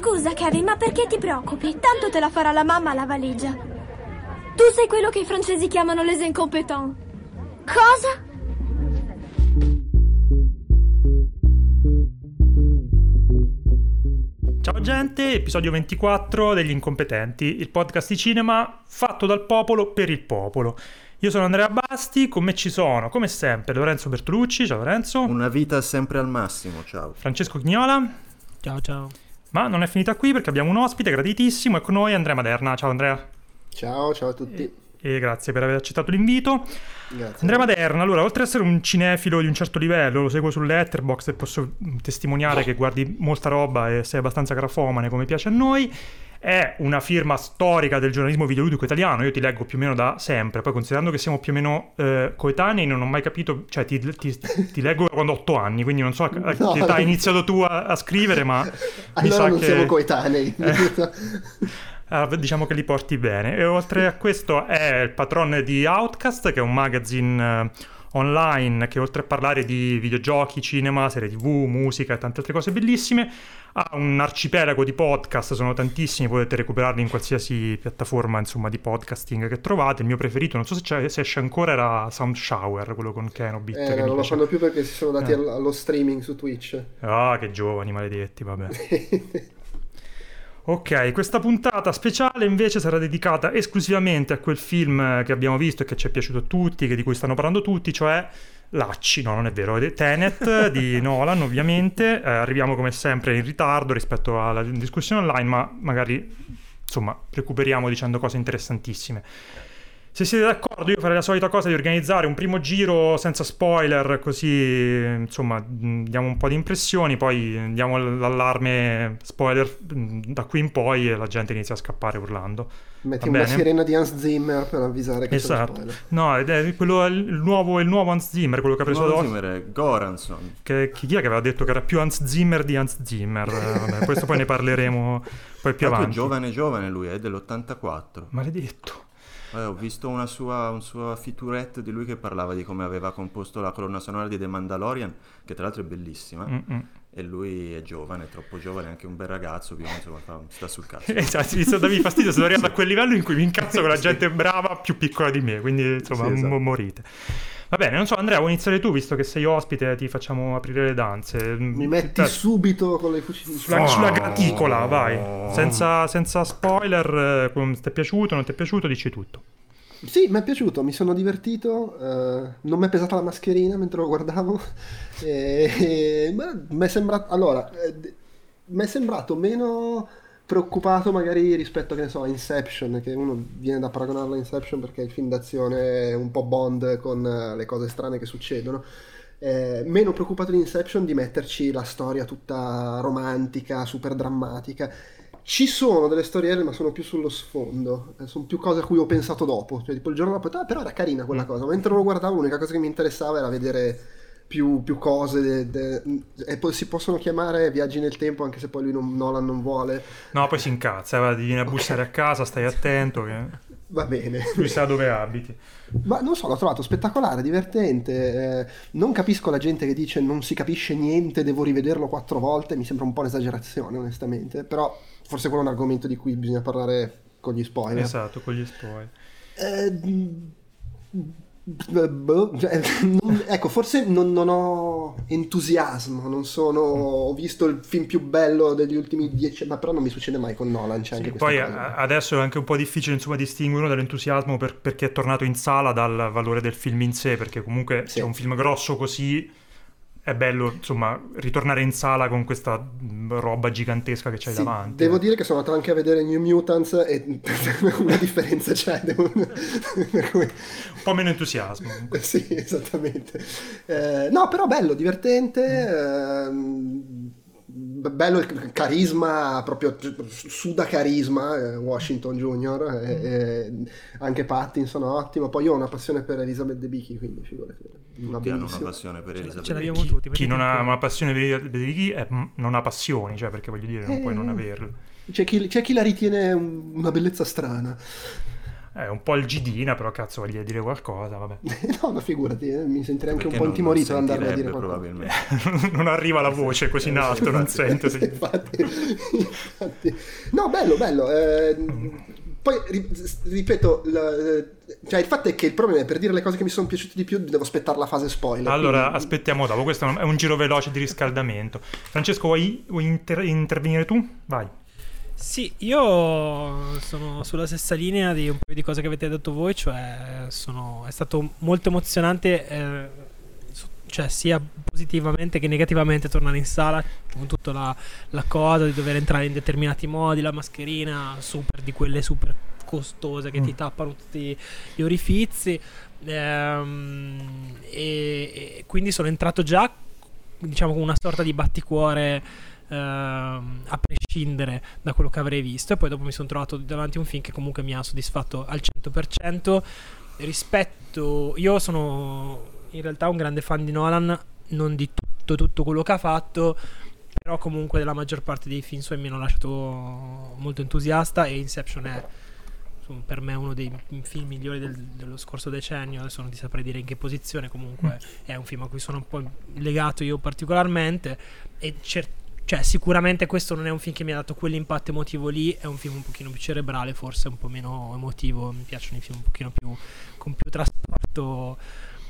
Scusa, Kevin, ma perché ti preoccupi? Tanto te la farà la mamma la valigia. Tu sei quello che i francesi chiamano les incompetents. Cosa? Ciao gente, episodio 24 degli incompetenti, il podcast di cinema fatto dal popolo per il popolo. Io sono Andrea Basti, con me ci sono, come sempre, Lorenzo Bertolucci, ciao Lorenzo. Una vita sempre al massimo, ciao. Francesco Chignola. Ciao ciao. Ma non è finita qui perché abbiamo un ospite graditissimo e con noi Andrea Maderna. Ciao Andrea. Ciao, ciao a tutti. E, e grazie per aver accettato l'invito. Grazie. Andrea Maderna, allora, oltre ad essere un cinefilo di un certo livello, lo seguo su Letterboxd e posso testimoniare che guardi molta roba e sei abbastanza grafomane come piace a noi. È una firma storica del giornalismo videoludico italiano, io ti leggo più o meno da sempre, poi considerando che siamo più o meno eh, coetanei non ho mai capito, cioè ti, ti, ti leggo quando ho 8 anni, quindi non so a No, che età hai iniziato tu a, a scrivere, ma Allora non che... siamo coetanei. Ah, diciamo che li porti bene. E oltre a questo è il patron di Outcast, che è un magazine eh, online che oltre a parlare di videogiochi, cinema, serie tv, musica e tante altre cose bellissime, ha un arcipelago di podcast, sono tantissimi, potete recuperarli in qualsiasi piattaforma insomma, di podcasting che trovate. Il mio preferito, non so se, c'è- se esce ancora, era Sound Shower, quello con Kenobit. Eh, che non lo fanno più perché si sono dati Eh. al- allo streaming su Twitch. Ah, che giovani, maledetti, vabbè. Ok, questa puntata speciale invece sarà dedicata esclusivamente a quel film eh, che abbiamo visto e che ci è piaciuto a tutti, che di cui stanno parlando tutti, cioè Lacci, no non è vero, Tenet di Nolan ovviamente, Eh, arriviamo come sempre in ritardo rispetto alla discussione online, ma magari insomma recuperiamo dicendo cose interessantissime. Se siete d'accordo, io farei la solita cosa di organizzare un primo giro senza spoiler, così insomma mh, diamo un po' di impressioni, poi diamo l'allarme spoiler mh, da qui in poi e la gente inizia a scappare urlando. Metti Va una bene? sirena di Hans Zimmer per avvisare che Esatto. spoiler. No, ed è quello, il, nuovo, il nuovo Hans Zimmer, quello che ha preso ad Zimmer è Goranson. Che, chi è che aveva detto che era più Hans Zimmer di Hans Zimmer? Eh, vabbè, questo poi ne parleremo poi più Tanto è avanti. giovane giovane lui, è dell'84. Maledetto. Eh, ho visto una sua, un suo featurette di lui che parlava di come aveva composto la colonna sonora di The Mandalorian, che tra l'altro è bellissima. Mm-mm. E lui è giovane, è troppo giovane, è anche un bel ragazzo, quindi insomma fa- sta sul cazzo. Esatto, mi sta darmi fastidio, sono arrivato a quel livello in cui mi incazzo con la gente brava più piccola di me, quindi insomma Sì, esatto. mo- morite. Va bene, non so Andrea, vuoi iniziare tu, visto che sei ospite, ti facciamo aprire le danze. Mi metti Te- subito con le fucili. sulla, sulla graticola, vai, senza, senza spoiler, eh, ti è piaciuto, non ti è piaciuto, dici tutto. Sì, mi è piaciuto, mi sono divertito. eh, non mi è pesata la mascherina mentre lo guardavo. e- e- ma mi è sembrato. Allora, eh, mi è sembrato meno preoccupato magari rispetto che ne so a Inception che uno viene da paragonarlo a Inception perché il film d'azione è un po' Bond con eh, le cose strane che succedono. Eh, meno preoccupato di Inception di metterci la storia tutta romantica super drammatica ci sono delle storielle ma sono più sullo sfondo Eh, sono più cose a cui ho pensato dopo. Cioè tipo il giorno dopo "Ah, però era carina quella cosa mentre lo guardavo l'unica cosa che mi interessava era vedere più, più cose de- de- e poi si possono chiamare viaggi nel tempo anche se poi lui non, Nolan non vuole No, poi si incazza, va, ti viene a bussare a casa, stai attento, che va bene lui sa dove abiti. Ma non so, l'ho trovato spettacolare, divertente. eh, non capisco la gente che dice non si capisce niente, devo rivederlo quattro volte. Mi sembra un po' un'esagerazione, onestamente. Però forse quello è un argomento di cui bisogna parlare con gli spoiler. Esatto, con gli spoiler. Eh, non- ecco, forse non, non ho entusiasmo, non sono, ho visto il film più bello degli ultimi dieci ma però non mi succede mai con Nolan, c'è Sì, anche poi questa cosa. a- adesso è anche un po' difficile insomma distinguere dall'entusiasmo per- perché è tornato in sala dal valore del film in sé, perché comunque Sì. c'è un film grosso così è bello insomma ritornare in sala con questa mh, roba gigantesca che c'hai Sì, davanti. devo eh. dire che sono andato anche a vedere New Mutants e una differenza c'è. devo- per cui- Un po' meno entusiasmo. Sì, esattamente. Eh, no, però bello, divertente. ehm, bello il carisma, proprio suda carisma, eh, Washington Jr. e- e anche Pattinson ottimo. Poi io ho una passione per Elizabeth Debicki, quindi figurati. Va Tutti hanno una passione per Elisabetta. Ce l'abbiamo Chi, tutti. chi non ha una passione per mh, non ha passioni, cioè perché voglio dire, non puoi non Eh. averle. C'è chi, c'è chi la ritiene un- una bellezza strana. È un po' il Gidina, però cazzo voglio dire qualcosa, vabbè. no, ma figurati, eh, mi sentirei anche un po' intimorito ad non andarle a dire qualcosa. probabilmente. non arriva la voce così in alto, non sento. se- infatti, infatti. No, bello, bello. eh, poi, ri- ripeto, la- cioè, il fatto è che il problema è per dire le cose che mi sono piaciute di più, devo aspettare la fase spoiler. Allora, quindi- aspettiamo dopo, questo è un giro veloce di riscaldamento. Francesco, vuoi, vuoi inter- intervenire tu? Vai. Sì, io sono sulla stessa linea di un paio di cose che avete detto voi, cioè sono- è stato molto emozionante, eh, cioè sia positivamente che negativamente tornare in sala, con tutta la, la cosa di dover entrare in determinati modi, la mascherina super di quelle super costose che Mm. ti tappano tutti gli orifizi. ehm, e, e quindi sono entrato già diciamo con una sorta di batticuore a prescindere da quello che avrei visto. E poi dopo mi sono trovato davanti a un film che comunque mi ha soddisfatto al 100% rispetto io sono in realtà un grande fan di Nolan non di tutto tutto quello che ha fatto però comunque della maggior parte dei film suoi mi hanno lasciato molto entusiasta e Inception è insomma, per me uno dei film migliori del- dello scorso decennio. Adesso non ti saprei dire in che posizione comunque è un film a cui sono un po' legato io particolarmente. E cer- cioè, sicuramente questo non è un film che mi ha dato quell'impatto emotivo lì, è un film un pochino più cerebrale, forse un po' meno emotivo, mi piacciono i film un pochino più con più trasporto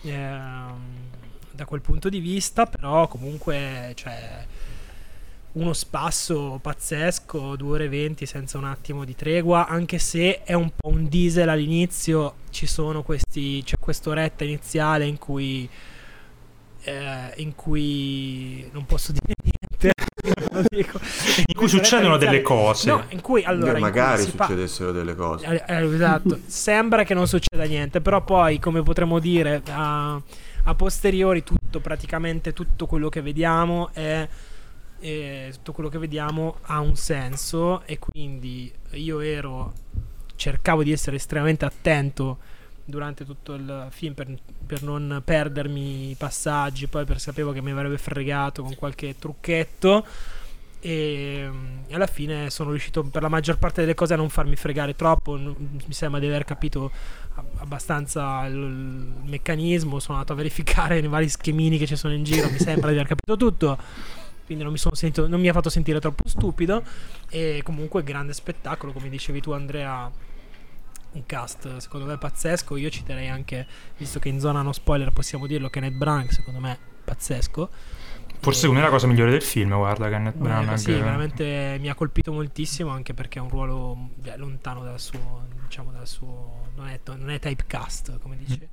ehm, da quel punto di vista, però comunque cioè, uno spasso pazzesco, 2 ore e 20 senza un attimo di tregua, anche se è un po' un diesel all'inizio, ci sono questi, c'è quest'oretta iniziale in cui, eh, in cui non posso dire niente, lo dico. In cui succedono delle cose. No, in cui allora... cui magari pa- succedessero delle cose. eh, eh, esatto, sembra che non succeda niente, però poi, come potremmo dire a, a posteriori, tutto praticamente tutto quello che vediamo è tutto quello che vediamo ha un senso e quindi io ero cercavo di essere estremamente attento durante tutto il film per, per non perdermi i passaggi, poi per sapevo che mi avrebbe fregato con qualche trucchetto e alla fine sono riuscito per la maggior parte delle cose a non farmi fregare troppo. Mi sembra di aver capito abbastanza il, meccanismo. Sono andato a verificare i vari schemini che ci sono in giro. Mi sembra di aver capito tutto. Quindi non mi, sentito, non mi ha fatto sentire troppo stupido. E comunque grande spettacolo come dicevi tu Andrea. Un cast secondo me pazzesco. Io citerei anche visto che in zona no spoiler possiamo dirlo Kenneth Branagh secondo me pazzesco Forse secondo me è la cosa migliore del film, guarda, Kenneth eh, Branagh. sì, veramente mi ha colpito moltissimo anche perché è un ruolo beh, lontano dal suo, diciamo, dal suo non è, non è typecast, come dice.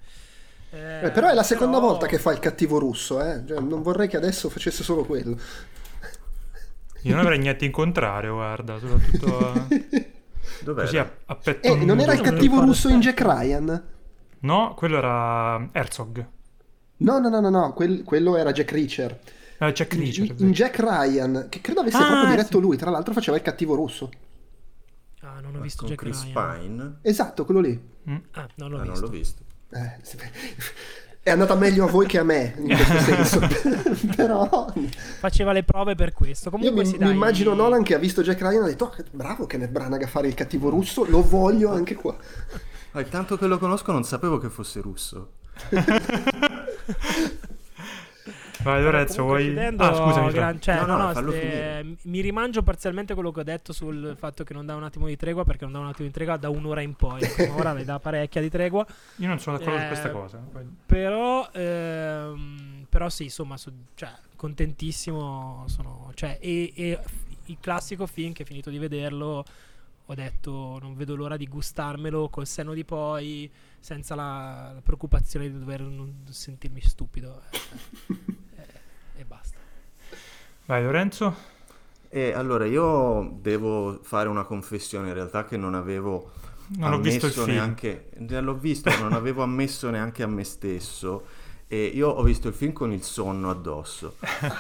Eh, Eh, però è la seconda però- volta che fa il cattivo russo, eh. Cioè, non vorrei che adesso facesse solo quello. Io non avrei niente in contrario, guarda, soprattutto eh, Dov'era? così a, a petto Eh, non era il cattivo russo in. Jack Ryan? No, quello era Herzog. No, no, no, no, no, quel- quello era Jack Reacher. Eh, Jack In, Reacher. in Jack Ryan, che credo avesse Ah, proprio diretto sì. lui, tra l'altro faceva il cattivo russo. Ah, non ho Ma visto con Jack Chris Ryan. Pine? Esatto, quello lì. Ah, non l'ho Ah, non visto. l'ho visto. Eh, è andata meglio a voi che a me, in questo senso. Però Faceva le prove per questo. io Comunque mi, sì, mi dai, immagino Nolan che ha visto Jack Ryan e ha detto "Oh, bravo Kenneth Branagh a fare il cattivo russo, lo voglio anche qua. Ah, tanto che lo conosco non sapevo che fosse russo. Vai Lorenzo, vuoi... Ah, scusami. gran- cioè, No, no, no, no, eh, finire. mi rimangio parzialmente quello che ho detto sul fatto che non dà un attimo di tregua perché non dà un attimo di tregua da un'ora in poi. Prima ora le dà parecchia di tregua. Io non sono d'accordo su Eh, questa cosa. Poi- Però, ehm, però sì, insomma, so- cioè, contentissimo. Sono, cioè, e, e il classico film che finito di vederlo, ho detto non vedo l'ora di gustarmelo col senno di poi, senza la, la preoccupazione di dover non sentirmi stupido. E basta. Vai Lorenzo. E allora io devo fare una confessione in realtà che non avevo Non ho visto il film. neanche l'ho visto, non avevo ammesso neanche a me stesso e io ho visto il film con il sonno addosso.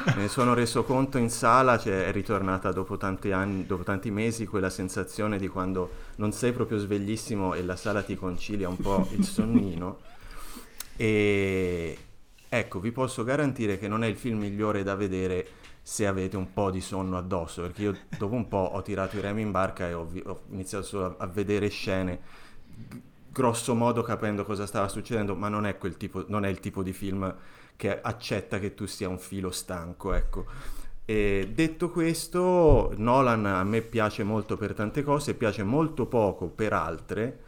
Me ne sono reso conto in sala, cioè è ritornata dopo tanti anni, dopo tanti mesi quella sensazione di quando non sei proprio sveglissimo e la sala ti concilia un po' il sonnino. E ecco, vi posso garantire che non è il film migliore da vedere se avete un po' di sonno addosso, perché io dopo un po' ho tirato i remi in barca e ho, vi- ho iniziato solo a, a vedere scene grosso modo capendo cosa stava succedendo, ma non è, tipo, non è il tipo di film che accetta che tu sia un filo stanco, ecco. E detto questo, Nolan a me piace molto per tante cose, piace molto poco per altre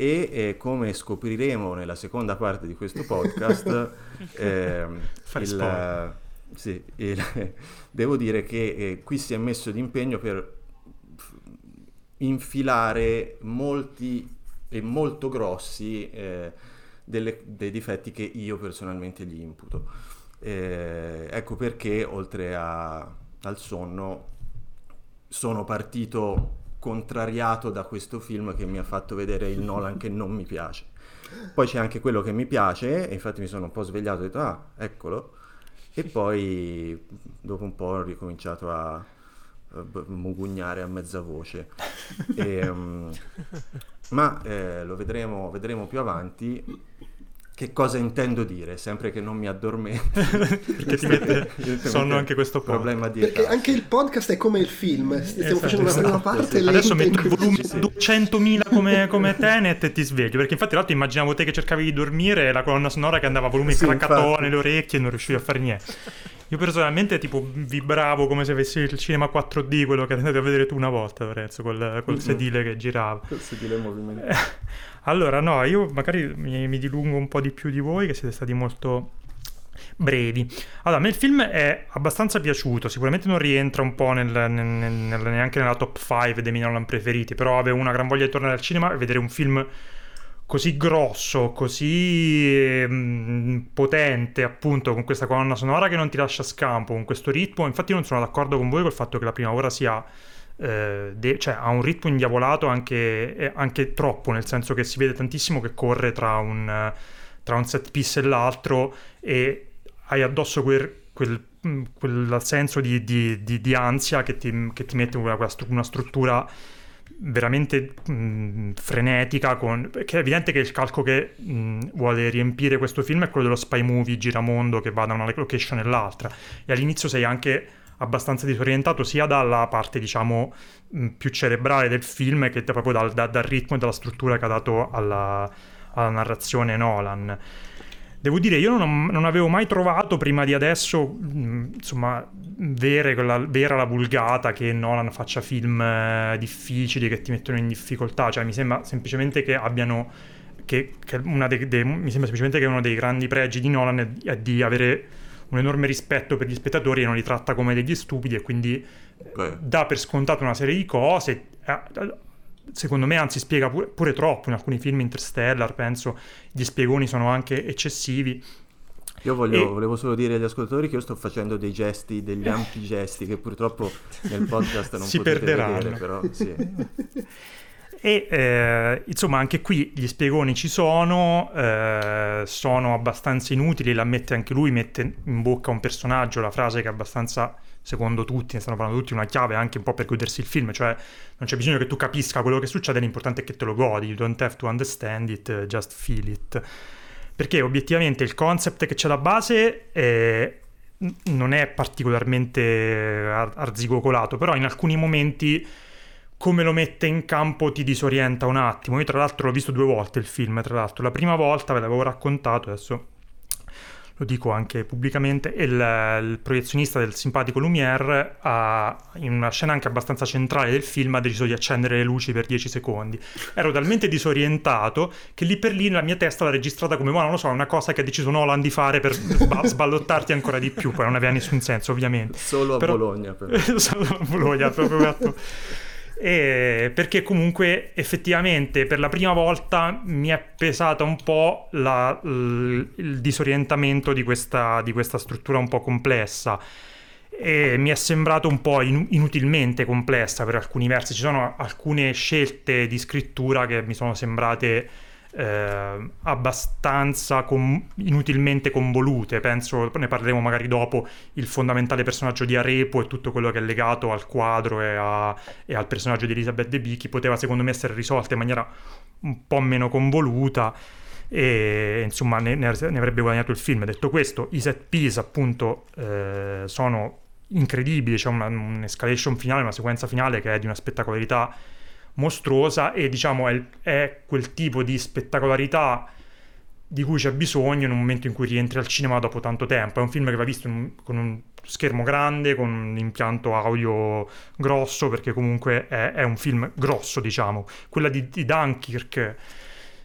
e eh, come scopriremo nella seconda parte di questo podcast, eh, il, sì, il, devo dire che eh, qui si è messo d'impegno per infilare molti e molto grossi eh, delle, dei difetti che io personalmente gli imputo. Eh, ecco perché oltre a, al sonno sono partito contrariato da questo film che mi ha fatto vedere il Nolan che non mi piace. Poi c'è anche quello che mi piace e infatti mi sono un po' svegliato e ho detto ah, eccolo. E poi dopo un po' ho ricominciato a, mugugnare a mezza voce. E, um, ma eh, lo vedremo, vedremo più avanti che cosa intendo dire, sempre che non mi addormento. Perché ti mette sonno anche questo problema di Perché anche il podcast è come il film, stiamo esatto, facendo la prima esatto, parte. Sì. Adesso metto il volume sì, sì. 200.000 come, come Tenet e ti sveglio, perché infatti l'altro immaginavo te che cercavi di dormire e la colonna sonora che andava a volume sì, craccato nelle orecchie e non riuscivi a fare niente. Io personalmente tipo vibravo come se avessi il cinema 4D, quello che andate a vedere tu una volta, Lorenzo, col, col sedile che girava. Col sedile in movimento. Allora, no, io magari mi, mi, dilungo un po' di più di voi, che siete stati molto brevi. Allora, a me il film è abbastanza piaciuto, sicuramente non rientra un po' nel, nel, nel, neanche nella top 5 dei miei Nolan preferiti, però avevo una gran voglia di tornare al cinema e vedere un film così grosso, così eh, potente, appunto, con questa colonna sonora che non ti lascia scampo, con questo ritmo. Infatti non sono d'accordo con voi col fatto che la prima ora sia eh, de- cioè ha un ritmo indiavolato anche, eh, anche, troppo, nel senso che si vede tantissimo che corre tra un, tra un set piece e l'altro e hai addosso quel, quel, mm, quel senso di, di, di, di, ansia che ti, che ti mette una, una struttura veramente mh, mm, frenetica con... che è evidente che il calco che mh, mm, vuole riempire questo film è quello dello spy movie giramondo che va da una location all'altra e all'inizio sei anche abbastanza disorientato sia dalla parte, diciamo, più cerebrale del film che proprio dal, da, dal ritmo e dalla struttura che ha dato alla, alla narrazione Nolan. Devo dire, io non, non, avevo mai trovato prima di adesso, insomma, vere, la, vera la vulgata che Nolan faccia film eh, difficili che ti mettono in difficoltà. Cioè, mi sembra semplicemente che abbiano. Che, che una dei, dei, mi sembra semplicemente che uno dei grandi pregi di Nolan è, è di avere un enorme rispetto per gli spettatori e non li tratta come degli stupidi e quindi Beh. dà per scontato una serie di cose. Secondo me, anzi, spiega pure, pure troppo. In alcuni film Interstellar, penso, gli spiegoni sono anche eccessivi. Io voglio, e... volevo solo dire agli ascoltatori che io sto facendo dei gesti, degli ampi gesti che purtroppo nel podcast non si potete perderanno. vedere, però sì. E eh, insomma anche qui gli spiegoni ci sono, eh, sono abbastanza inutili, l'ammette anche lui, mette in bocca un personaggio la frase che è abbastanza, secondo tutti, ne stanno parlando tutti, una chiave anche un po' per godersi il film, cioè non c'è bisogno che tu capisca quello che succede, l'importante è che te lo godi, you don't have to understand it, just feel it. Perché obiettivamente il concept che c'è alla base è, non è particolarmente arzigocolato, però in alcuni momenti come lo mette in campo ti disorienta un attimo. Io tra l'altro l'ho visto due volte il film, tra l'altro. La prima volta ve l'avevo raccontato, adesso lo dico anche pubblicamente, il, il proiezionista del simpatico Lumière ha, in una scena anche abbastanza centrale del film ha deciso di accendere le luci per 10 secondi. Ero talmente disorientato che lì per lì la mia testa l'ha registrata come, ma non lo so, una cosa che ha deciso Nolan di fare per sba- sballottarti ancora di più, poi non aveva nessun senso ovviamente. Solo a però, Bologna. Però. solo a Bologna, proprio e perché comunque effettivamente per la prima volta mi è pesata un po' la, il, disorientamento di questa, di questa, struttura un po' complessa e mi è sembrato un po' inutilmente complessa per alcuni versi. Ci sono alcune scelte di scrittura che mi sono sembrate eh, abbastanza com- inutilmente convolute. Penso, ne parleremo magari dopo, il fondamentale personaggio di Arepo e tutto quello che è legato al quadro e, a, e al personaggio di Elizabeth De Bicchi poteva secondo me essere risolto in maniera un po' meno convoluta e insomma ne, ne, avrebbe guadagnato il film. Detto questo, i set piece appunto eh, sono incredibili, c'è una, un'escalation finale, una sequenza finale che è di una spettacolarità mostruosa e diciamo è, è quel tipo di spettacolarità di cui c'è bisogno in un momento in cui rientri al cinema dopo tanto tempo. È un film che va visto un, con un schermo grande, con un impianto audio grosso, perché comunque è, è un film grosso, diciamo. Quella di, di Dunkirk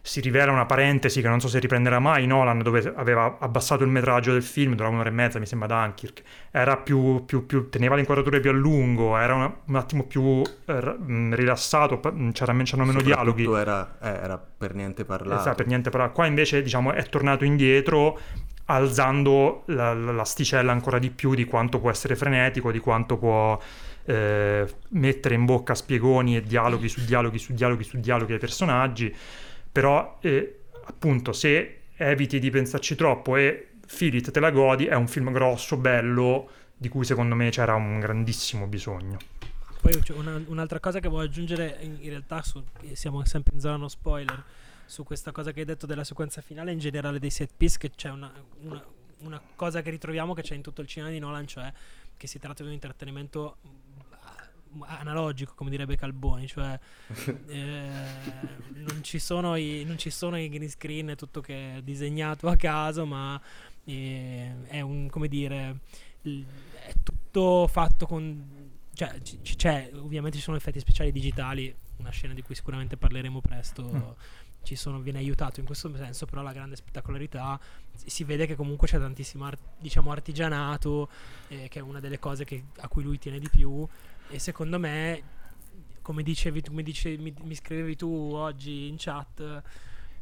si rivela una parentesi che non so se riprenderà mai Nolan, dove aveva abbassato il metraggio del film, durava un'ora e mezza, mi sembra Dunkirk, era più, più, più teneva le inquadrature più a lungo, era una, un attimo più eh, rilassato, c'era, c'erano meno dialoghi. Era, eh, era per niente parlato. Esatto, per niente parlato. Qua invece diciamo è tornato indietro alzando la, l'asticella ancora di più di quanto può essere frenetico, di quanto può eh, mettere in bocca spiegoni e dialoghi su dialoghi su dialoghi su dialoghi ai personaggi però eh, appunto se eviti di pensarci troppo e Filit te la godi, è un film grosso, bello, di cui secondo me c'era un grandissimo bisogno. Poi una, un'altra cosa che voglio aggiungere, in, in realtà su, siamo sempre in zona no spoiler, su questa cosa che hai detto della sequenza finale, in generale dei set piece, che c'è una, una, una cosa che ritroviamo che c'è in tutto il cinema di Nolan, cioè che si tratta di un intrattenimento analogico, come direbbe Calboni, cioè eh, non, ci sono i, non ci sono i green screen, è tutto che è disegnato a caso, ma eh, è un, come dire, è tutto fatto con... Cioè, c- c'è, ovviamente ci sono effetti speciali digitali, una scena di cui sicuramente parleremo presto. Mm ci sono, viene aiutato in questo senso, però la grande spettacolarità si vede che comunque c'è tantissimo art, diciamo, artigianato, eh, che è una delle cose che, a cui lui tiene di più e secondo me, come, dicevi, come dicevi, mi, mi scrivevi tu oggi in chat,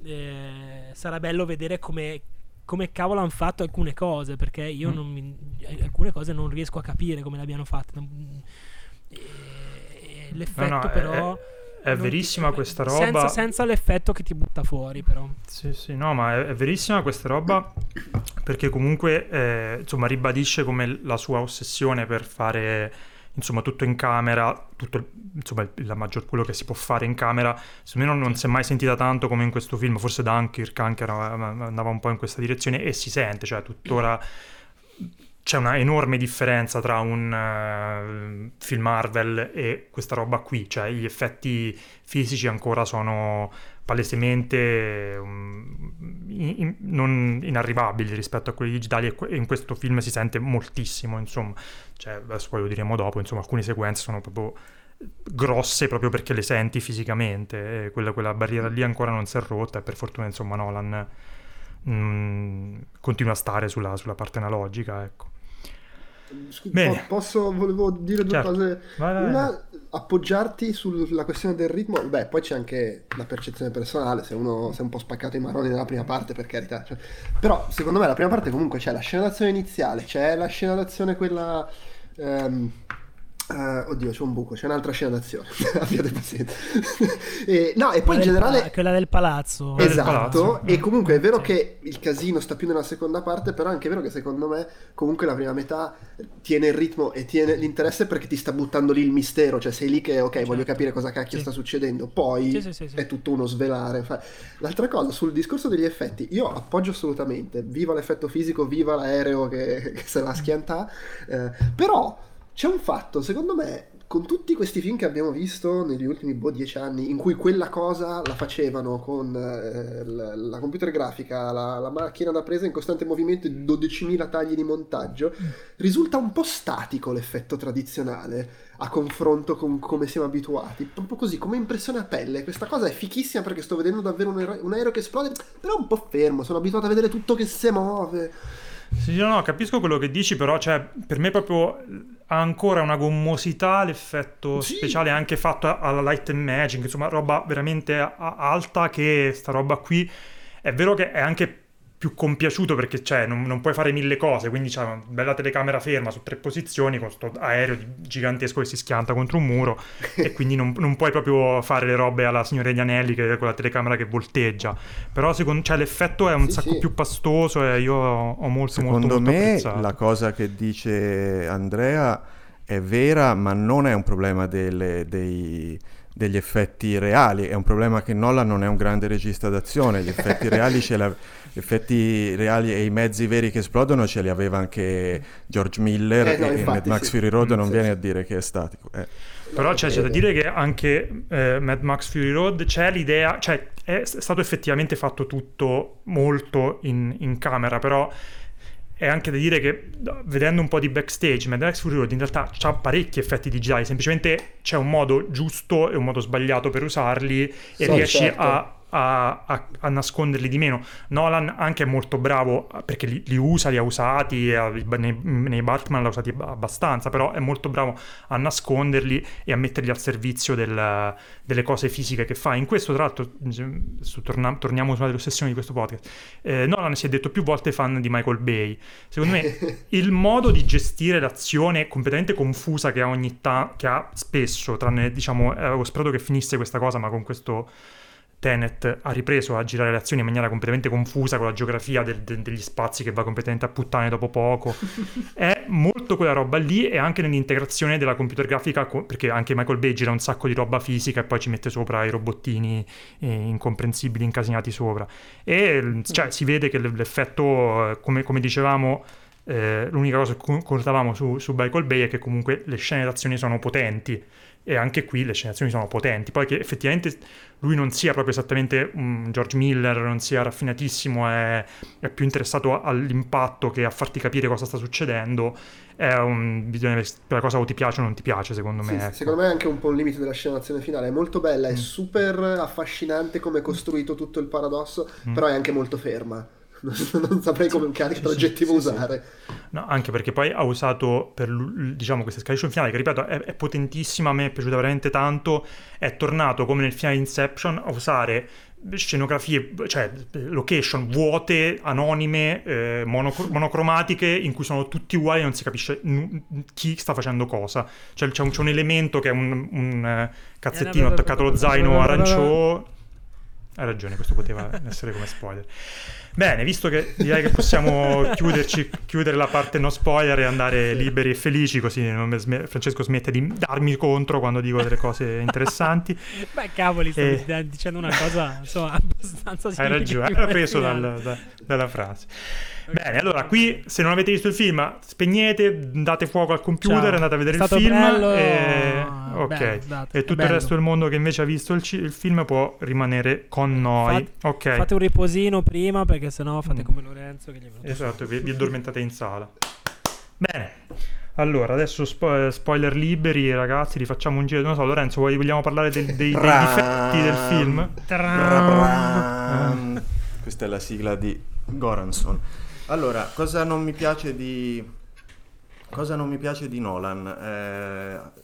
eh, sarà bello vedere come, come cavolo hanno fatto alcune cose, perché io mm. mi, alcune cose non riesco a capire come le abbiano fatte. E, e l'effetto no, no, però... È, è verissima ti, questa roba. Senza, senza, l'effetto che ti butta fuori, però. Sì, sì, no, ma è, è verissima questa roba perché comunque, eh, insomma, ribadisce come la sua ossessione per fare insomma tutto in camera, tutto, insomma la maggior quello che si può fare in camera, secondo me non, non si è mai sentita tanto come in questo film, forse Dunkirk anche andava un po' in questa direzione e si sente, cioè tuttora c'è una enorme differenza tra un uh, film Marvel e questa roba qui, cioè gli effetti fisici ancora sono palesemente um, in, non inarrivabili rispetto a quelli digitali e in questo film si sente moltissimo, insomma, cioè, adesso poi lo diremo dopo, insomma, alcune sequenze sono proprio grosse proprio perché le senti fisicamente, quella, quella, barriera lì ancora non si è rotta e per fortuna, insomma, Nolan mm, continua a stare sulla, sulla parte analogica, ecco. Bene. Posso, volevo dire due certo. cose. Vai, vai, Una, appoggiarti sulla questione del ritmo. Beh, poi c'è anche la percezione personale. Se uno si è un po' spaccato i maroni nella prima parte, per carità. Cioè, però, secondo me, la prima parte comunque c'è la scena d'azione iniziale, c'è la scena d'azione quella. Um, Uh, oddio, c'è un buco, c'è un'altra scena d'azione. Abbiate pazienza. e, no, e poi in generale. Pa- quella del palazzo. Esatto. Del palazzo. E comunque è vero sì. che il casino sta più nella seconda parte, però è anche vero che secondo me, comunque la prima metà tiene il ritmo e tiene l'interesse perché ti sta buttando lì il mistero. Cioè, sei lì che, ok, certo. voglio capire cosa cacchio sì. sta succedendo. Poi sì, è tutto uno svelare. L'altra cosa, sul discorso degli effetti, io appoggio assolutamente. Viva l'effetto fisico, viva l'aereo che, che se la schianta. Eh, però c'è un fatto, secondo me, con tutti questi film che abbiamo visto negli ultimi boh, dieci anni, in cui quella cosa la facevano con eh, la, la, computer grafica, la, la, macchina da presa in costante movimento e 12.000 tagli di montaggio, risulta un po' statico l'effetto tradizionale a confronto con come siamo abituati. Proprio così, come impressione a pelle. Questa cosa è fichissima perché sto vedendo davvero un aereo, un aereo che esplode, però è un po' fermo, sono abituato a vedere tutto che si muove. Sì, no, capisco quello che dici, però cioè, per me proprio ha ancora una gommosità l'effetto sì. speciale anche fatto alla light and magic, insomma, roba veramente alta che sta roba qui è vero che è anche più compiaciuto perché cioè, non, non, puoi fare mille cose, quindi c'è una bella telecamera ferma su tre posizioni con questo aereo gigantesco che si schianta contro un muro e quindi non, non, puoi proprio fare le robe alla signora degli anelli che è con la telecamera che volteggia. Però secondo, cioè, l'effetto è un sì, sacco sì. più pastoso e io ho molto secondo molto, molto me apprezzato. la cosa che dice Andrea è vera, ma non è un problema delle, dei degli effetti reali. È un problema che Nolan non è un grande regista d'azione, gli effetti reali, ce l'ha, effetti reali e i mezzi veri che esplodono ce li aveva anche George Miller Eh, no, e, infatti, Mad Max sì. Fury Road non Sì, viene sì. a dire che è statico. eh. Però No, c'è, c'è da dire che anche eh, Mad Max Fury Road c'è l'idea, cioè è stato effettivamente fatto tutto molto in, in camera, però è anche da dire che vedendo un po' di backstage, Mad Max Fury Road in realtà ha parecchi effetti digitali, semplicemente c'è un modo giusto e un modo sbagliato per usarli e Sì, riesci certo. a, a- a- a nasconderli di meno. Nolan anche è molto bravo perché li, li usa, li ha usati, nei, nei Batman l'ha usati ab- abbastanza, però è molto bravo a nasconderli e a metterli al servizio del- delle cose fisiche che fa. In questo, tra l'altro, adesso torna- torniamo sulla dell'ossessione di questo podcast, eh, Nolan si è detto più volte fan di Michael Bay. Secondo me il modo di gestire l'azione completamente confusa che ha ogni tanto, che ha spesso, tranne diciamo, eh, avevo sperato che finisse questa cosa, ma con questo Tenet ha ripreso a girare le azioni in maniera completamente confusa con la geografia del- de- degli spazi che va completamente a puttane dopo poco. È molto quella roba lì e anche nell'integrazione della computer grafica, perché anche Michael Bay gira un sacco di roba fisica e poi ci mette sopra i robottini eh, incomprensibili incasinati sopra. E l- cioè, si vede che l'effetto, eh, come, come dicevamo, eh, l'unica cosa che concordavamo su, su Michael Bay è che comunque le scene d'azione sono potenti e anche qui le scene d'azione sono potenti. Poi che effettivamente lui non sia proprio esattamente un George Miller, non sia raffinatissimo, è, è più interessato all'impatto che a farti capire cosa sta succedendo. È un, bisogna, la cosa o ti piace o non ti piace, secondo me. Sì, ecco. secondo me è anche un po' un limite della scena d'azione finale. È molto bella, è Mm. super affascinante come è costruito tutto il paradosso, Mm. però è anche molto ferma. Non, saprei come che altro aggettivo sì, sì. usare. No, anche perché poi ha usato per diciamo questa escalation finale che ripeto è, è potentissima, a me è piaciuta veramente tanto, è tornato come nel finale Inception a usare scenografie, cioè location vuote, anonime, eh, monoc- monocromatiche in cui sono tutti uguali e non si capisce nu- chi sta facendo cosa. Cioè c'è un, c'è un elemento che è un, un, eh, cazzettino attaccato allo zaino arancione. Hai ragione, questo poteva essere come spoiler. Bene, visto che direi che possiamo chiuderci, chiudere la parte no spoiler e andare liberi e felici, così sme- Francesco smette di darmi contro quando dico delle cose interessanti. Beh, cavoli, stavi Eh. d- dicendo una cosa insomma abbastanza Hai ragione, hai preso dal- da- dalla frase. Bene, allora qui se non avete visto il film, spegnete, date fuoco al computer, Ciao. andate a vedere il film bello. e... ok. Bello, date, e tutto il bello. resto del mondo che invece ha visto il, ci- il film può rimanere con noi. ok. Fate un riposino prima perché sennò fate Mm. come Lorenzo che gli è Esatto, vi, vi addormentate in sala. Bene. Allora, adesso spo- spoiler liberi, ragazzi, rifacciamo un giro. Non so, Lorenzo, vuoi- vogliamo parlare del- dei, dei difetti del film? Questa è la sigla di Goranson. Allora, cosa non mi piace di cosa non mi piace di Nolan? Eh,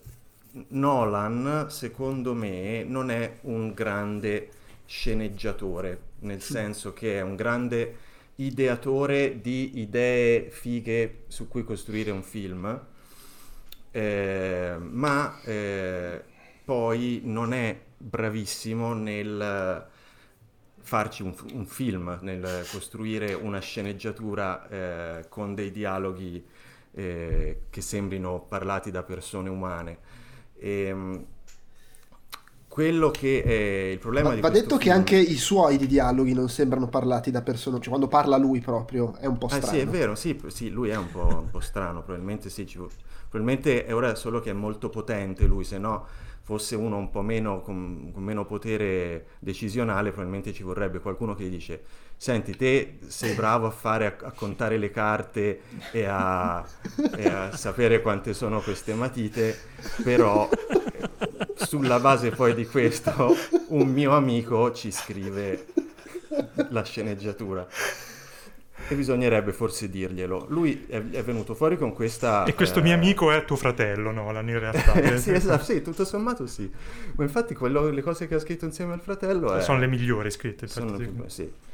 Nolan, secondo me, non è un grande sceneggiatore, nel senso che è un grande ideatore di idee fighe su cui costruire un film, eh, ma eh, poi non è bravissimo nel farci un, un film, nel costruire una sceneggiatura eh, con dei dialoghi eh, che sembrino parlati da persone umane. Ehm, quello che è il problema Va, di va detto che film- anche i suoi di dialoghi non sembrano parlati da persone, cioè quando parla lui proprio è un po' Ah strano. sì, è vero, sì, sì, lui è un po', un po' strano, probabilmente sì, ci probabilmente è ora solo che è molto potente lui, se no fosse uno un po' meno, con, con meno potere decisionale, probabilmente ci vorrebbe qualcuno che gli dice, senti, te sei bravo a fare, a, a contare le carte e a, e a sapere quante sono queste matite, però sulla base poi di questo un mio amico ci scrive la sceneggiatura. E bisognerebbe forse dirglielo. Lui è, è venuto fuori con questa... E questo eh, mio amico è tuo fratello, Nolan, in realtà. sì, esatto, sì, tutto sommato sì. Ma infatti quello- le cose che ha scritto insieme al fratello è- Sono le migliori scritte. sono sì.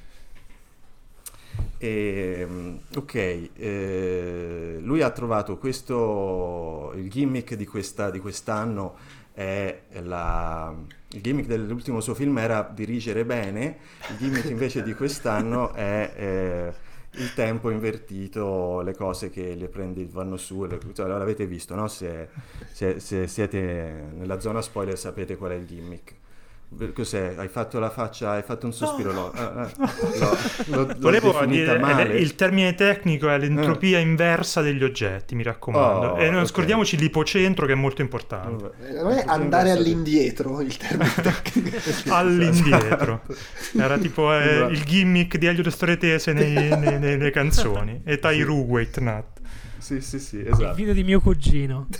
Sì. Ehm, ok, eh, lui ha trovato questo, il gimmick di, questa, di quest'anno è la, il gimmick dell'ultimo suo film era dirigere bene, il gimmick invece di quest'anno è eh, il tempo invertito, le cose che le prendi vanno su, le, cioè, l'avete visto, no? Se, se, se siete nella zona spoiler sapete qual è il gimmick. Cos'è? Hai fatto la faccia, hai fatto un sospiro. No. Lo, lo, lo, Volevo dire, male. il termine tecnico è l'entropia eh. inversa degli oggetti, mi raccomando. Oh, e non okay. scordiamoci l'ipocentro che è molto importante. Non è andare all'indietro il termine tecnico. all'indietro. Era tipo eh, esatto. il gimmick di Elio de Storetese nei, nei, nei, nelle canzoni. E Tairu sì. Wait Nut. Sì, sì, sì, esatto. Il video di mio cugino.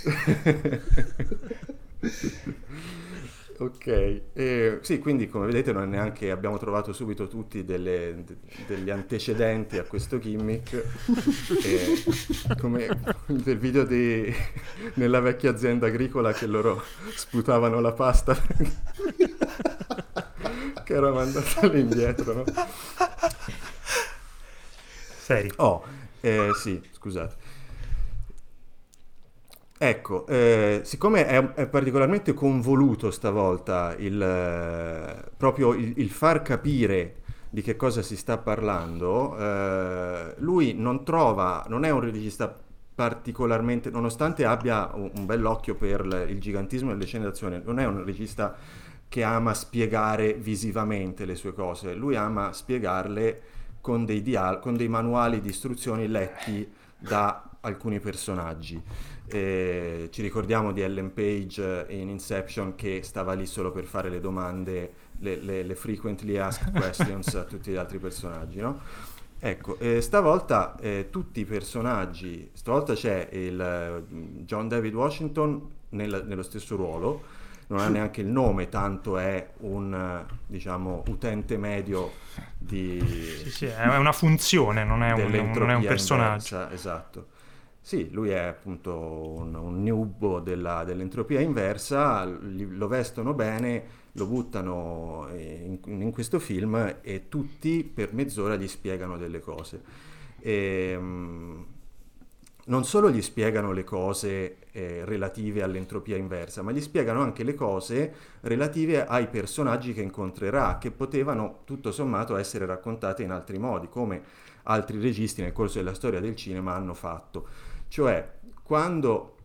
Ok, eh, sì, quindi come vedete noi neanche abbiamo trovato subito tutti delle, de, degli antecedenti a questo gimmick, eh, come del video di, nella vecchia azienda agricola che loro sputavano la pasta che era mandata all'indietro, no? Seri. Oh, eh, sì, scusate. Ecco, eh, siccome è, è, particolarmente convoluto stavolta il, eh, proprio il, il, far capire di che cosa si sta parlando, eh, lui non trova, non è un regista particolarmente, nonostante abbia un, un bell'occhio per il gigantismo delle scene d'azione, non è un regista che ama spiegare visivamente le sue cose, lui ama spiegarle con dei, dial- con dei manuali di istruzioni letti da alcuni personaggi. Eh, ci ricordiamo di Ellen Page in Inception che stava lì solo per fare le domande, le, le, le frequently asked questions a tutti gli altri personaggi, no? Ecco, eh, stavolta eh, tutti i personaggi, stavolta c'è il mm, John David Washington nel, nello stesso ruolo, non ha neanche il nome, tanto è un diciamo, utente medio di... Sì, sì, è una funzione, non è un, non è un personaggio. Inversa, esatto. Sì, lui è appunto un, un nubo della, dell'entropia inversa, lo vestono bene, lo buttano in, in, questo film e tutti per mezz'ora gli spiegano delle cose. E, um, non solo gli spiegano le cose eh, relative all'entropia inversa, ma gli spiegano anche le cose relative ai personaggi che incontrerà, che potevano tutto sommato essere raccontate in altri modi, come altri registi nel corso della storia del cinema hanno fatto. Cioè, quando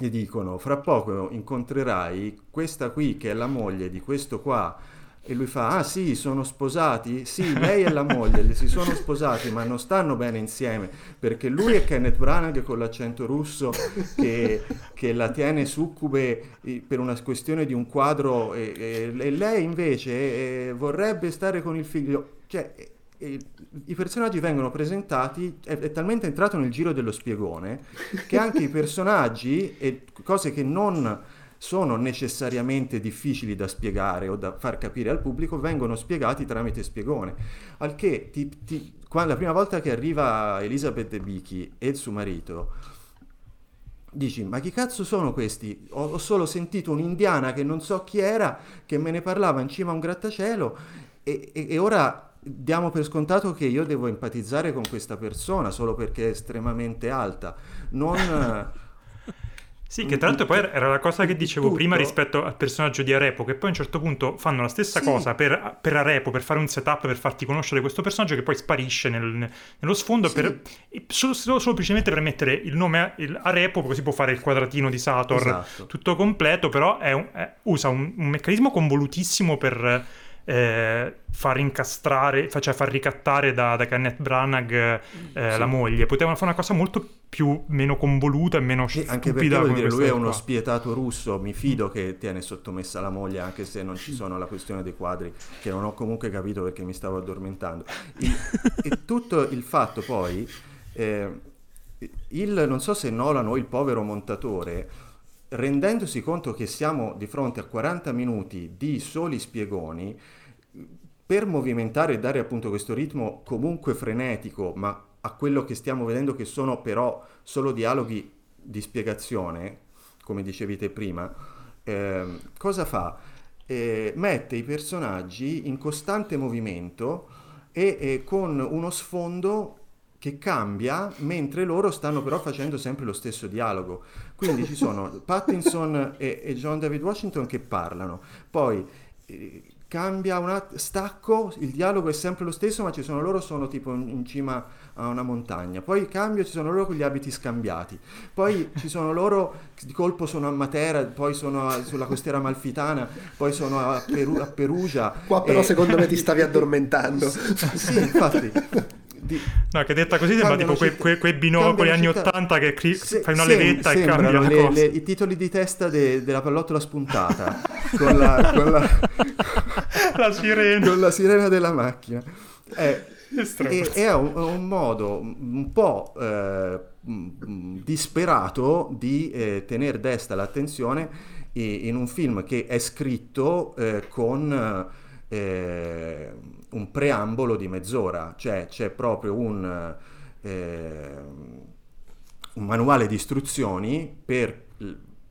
gli dicono fra poco incontrerai questa qui che è la moglie di questo qua e lui fa ah sì sono sposati? Sì lei e la moglie si sono sposati ma non stanno bene insieme perché lui è Kenneth Branagh con l'accento russo che, che la tiene succube per una questione di un quadro e, e, e lei invece eh, vorrebbe stare con il figlio. Cioè i personaggi vengono presentati, è, è, talmente entrato nel giro dello spiegone che anche i personaggi e cose che non sono necessariamente difficili da spiegare o da far capire al pubblico vengono spiegati tramite spiegone. Al che ti, ti, quando, la prima volta che arriva Elizabeth Debicki e il suo marito dici ma chi cazzo sono questi? Ho, ho solo sentito un'indiana che non so chi era che me ne parlava in cima a un grattacielo e, e, e ora diamo per scontato che io devo empatizzare con questa persona solo perché è estremamente alta. Non... Sì, che tra l'altro poi era la cosa che dicevo tutto. prima rispetto al personaggio di Arepo, che poi a un certo punto fanno la stessa sì. cosa per, per, Arepo, per fare un setup, per farti conoscere questo personaggio che poi sparisce nel, nello sfondo, sì. per, solo, solo, semplicemente per mettere il nome il Arepo, così può fare il quadratino di Sator esatto. tutto completo, però è un, è, usa un, un meccanismo convolutissimo per eh, far incastrare, cioè far ricattare da, da Kenneth Branagh eh, sì. la moglie. Potevano fare una cosa molto più meno convoluta e meno sì, anche perché vuol dire lui è uno qua. spietato russo mi fido che tiene sottomessa la moglie anche se non ci sono la questione dei quadri che non ho comunque capito perché mi stavo addormentando il, e tutto il fatto poi eh, il, non so se Nolan o il povero montatore rendendosi conto che siamo di fronte a 40 minuti di soli spiegoni per movimentare e dare appunto questo ritmo comunque frenetico, ma a quello che stiamo vedendo che sono però solo dialoghi di spiegazione, come dicevi te prima, eh, cosa fa? Eh, mette i personaggi in costante movimento e, e con uno sfondo che cambia mentre loro stanno però facendo sempre lo stesso dialogo. Quindi ci sono Pattinson e, e John David Washington che parlano, poi eh, cambia un att- stacco, il dialogo è sempre lo stesso, ma ci sono loro sono tipo in, in cima a una montagna. Poi cambio, ci sono loro con gli abiti scambiati. Poi ci sono loro di colpo sono a Matera, poi sono a- sulla costiera amalfitana, poi sono a, Peru- a Perugia. Qua però E- secondo me ti stavi addormentando. sì, infatti. Di- No, che detta così sembra tipo quei, quei- quei binocoli anni città. 80 che cri- Se- fai una sem- levetta e cambia la le- le- i titoli di testa de- della pallottola spuntata con la, con la- La sirena. con la sirena della macchina. Eh, strano. e, è un, un modo un po' eh, disperato di eh, tenere desta l'attenzione in un film che è scritto eh, con eh, un preambolo di mezz'ora, cioè c'è proprio un, eh, un manuale di istruzioni per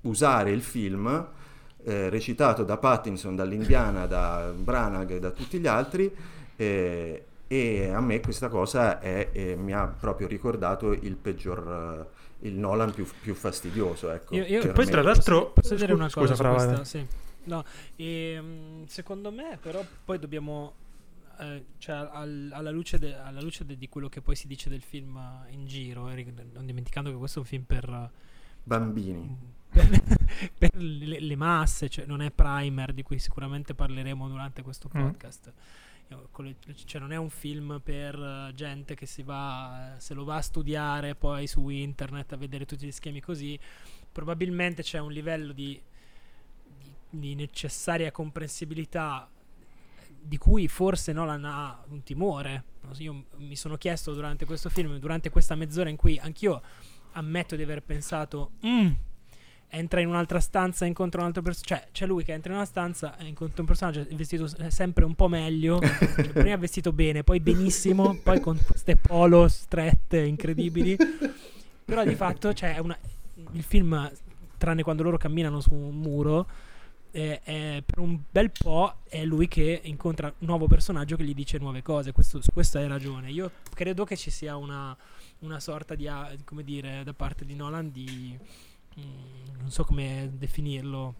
usare il film eh, recitato da Pattinson, dall'Indiana, da Branagh e da tutti gli altri eh, e a me questa cosa è- eh, mi ha proprio ricordato il peggior, eh, il Nolan più, più fastidioso. Ecco, Io- io- Poi tra l'altro... Posso dire una scusa, cosa su Fra, questa? Sì. No, ehm, secondo me però poi dobbiamo, eh, cioè al- alla luce, de- alla luce de- di quello che poi si dice del film eh, in giro, e ri- non dimenticando che questo è un film per, eh, Bambini. per, per le, le masse, cioè non è primer di cui sicuramente parleremo durante questo Mm. podcast. Le- Cioè non è un film per eh, gente che si va, eh, se lo va a studiare poi su internet a vedere tutti gli schemi così. Probabilmente c'è un livello di, di- di necessaria comprensibilità di cui forse Nolan ha un timore. Io mi sono chiesto durante questo film, durante questa mezz'ora in cui anch'io ammetto di aver pensato, "Mm, entra in un'altra stanza e incontra un altro personaggio. Cioè, c'è lui che entra in una stanza e incontra un personaggio vestito sempre un po' meglio. Prima vestito bene, poi benissimo, poi con queste polo strette incredibili. Però di fatto, cioè, una- il film, tranne quando loro camminano su un muro, è- è- per un bel po' è lui che incontra un nuovo personaggio che gli dice nuove cose. Questo, su questo hai ragione. Io credo che ci sia una, una sorta di, a- come dire, da parte di Nolan di... mm, non so come definirlo.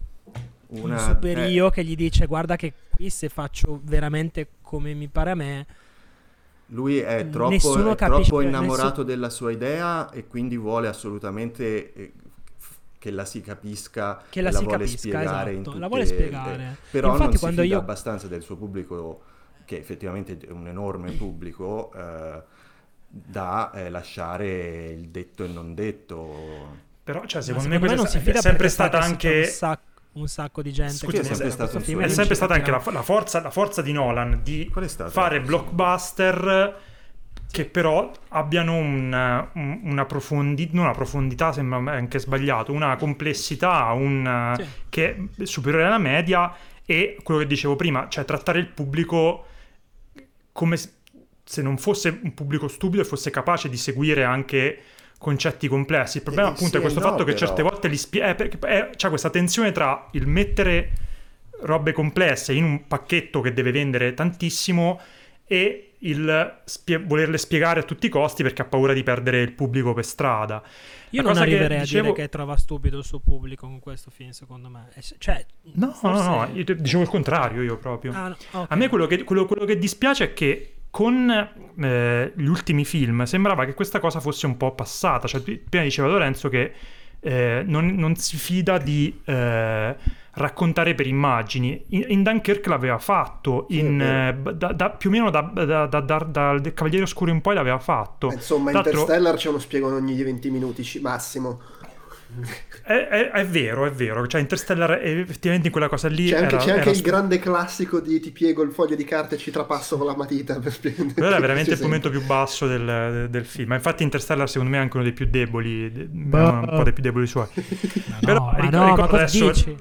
Una- un super eh, io che gli dice guarda che qui se faccio veramente come mi pare a me Lui è troppo, è troppo innamorato nessuno- della sua idea e quindi vuole assolutamente eh, che la si capisca Che la e si vuole capisca, spiegare in esatto, la vuole le- spiegare. però Infatti non si fida io- abbastanza del suo pubblico che effettivamente è un enorme pubblico eh, da eh, lasciare il detto e non detto Però, cioè, Ma secondo me questa non è, si fida è sempre stata anche... un sacco, un sacco di gente Scusa, che è sempre stato film È sempre stata anche la, la forza, la forza di Nolan di fare la blockbuster che però abbiano un- un- una profondità, non una profondità sembra anche sbagliato, una complessità un, Sì. che è superiore alla media e quello che dicevo prima, cioè trattare il pubblico come se non fosse un pubblico stupido e fosse capace di seguire anche concetti complessi. Il problema Eh, appunto sì è questo no, fatto che però. certe volte li spiega... c'è questa tensione tra il mettere robe complesse in un pacchetto che deve vendere tantissimo e il spie- volerle spiegare a tutti i costi perché ha paura di perdere il pubblico per strada. io La non cosa che arriverei a dicevo- dire che trova stupido il suo pubblico con questo film secondo me cioè No, forse- no, no, io dicevo il contrario io proprio. Ah, no, ok. A me quello che, quello- quello che dispiace è che con eh, gli ultimi film sembrava che questa cosa fosse un po' passata. Cioè, prima diceva Lorenzo che eh, non, non si fida di eh, raccontare per immagini. In, in Dunkirk l'aveva fatto, Sì, in, vero. eh, da- da- più o meno da, da- da- da- dal Cavaliere Oscuro in poi l'aveva fatto. Insomma, l'altro- Interstellar c'è uno spiegone ogni 20 minuti massimo. È, è- è vero, è vero. Cioè, Interstellar è- effettivamente in quella cosa lì C'è anche, era- c'è anche il stu- grande classico di ti piego il foglio di carta e ci trapasso con la matita per spiegare. Quello era veramente il momento più basso del, del film. Ma infatti Interstellar secondo me è anche uno dei più deboli, de- un po' dei più deboli suoi. Ma Però no, ma ric- no, ricordo adesso... dici?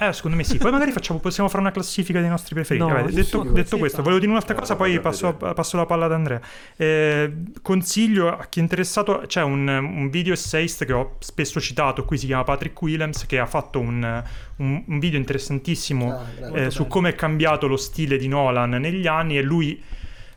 Eh, secondo me sì. Poi magari facciamo, possiamo fare una classifica dei nostri preferiti. No, Vabbè, sì, detto sì, detto sì, questo, fa. volevo dire un'altra Eh, cosa, poi passo, passo la palla ad Andrea. Eh, consiglio a chi è interessato, c'è un, un video essayist che ho spesso citato, qui si chiama Patrick Willems, che ha fatto un, un- un video interessantissimo Ah, eh, su come è cambiato lo stile di Nolan negli anni e lui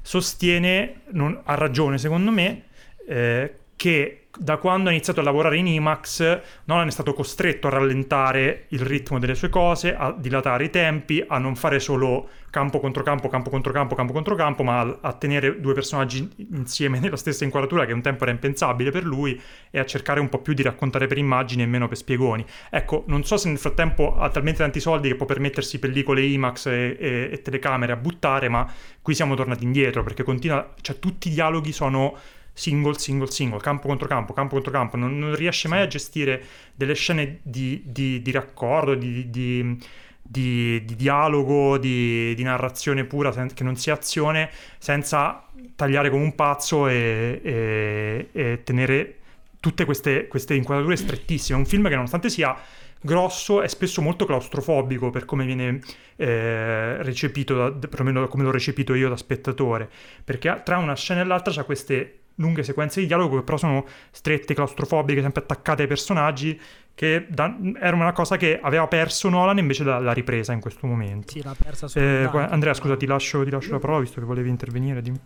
sostiene, non- ha ragione secondo me, eh, che da quando ha iniziato a lavorare in IMAX, Nolan è stato costretto a rallentare il ritmo delle sue cose, a dilatare i tempi, a non fare solo campo contro campo, campo contro campo, campo contro campo, ma a, tenere due personaggi insieme nella stessa inquadratura che un tempo era impensabile per lui e a cercare un po' più di raccontare per immagini e meno per spiegoni. Ecco, non so se nel frattempo ha talmente tanti soldi che può permettersi pellicole IMAX e, e, e telecamere a buttare, ma qui siamo tornati indietro perché continua, cioè tutti i dialoghi sono single, single, single, campo contro campo, campo contro campo, non, non riesce mai a gestire delle scene di, di, di raccordo, di, di, di, dialogo, di, narrazione pura, sen- che non sia azione, senza tagliare come un pazzo e, e, e tenere tutte queste, queste inquadrature strettissime. È un film che nonostante sia grosso è spesso molto claustrofobico per come viene eh, recepito, da, perlomeno come l'ho recepito io da spettatore, perché tra una scena e l'altra c'è queste lunghe sequenze di dialogo che però sono strette, claustrofobiche, sempre attaccate ai personaggi, che da- era una cosa che aveva perso Nolan invece l'ha ripresa in questo momento. Sì, l'ha persa eh, Andrea, scusa, ti lascio, ti lascio la parola visto che volevi intervenire. Dimmi.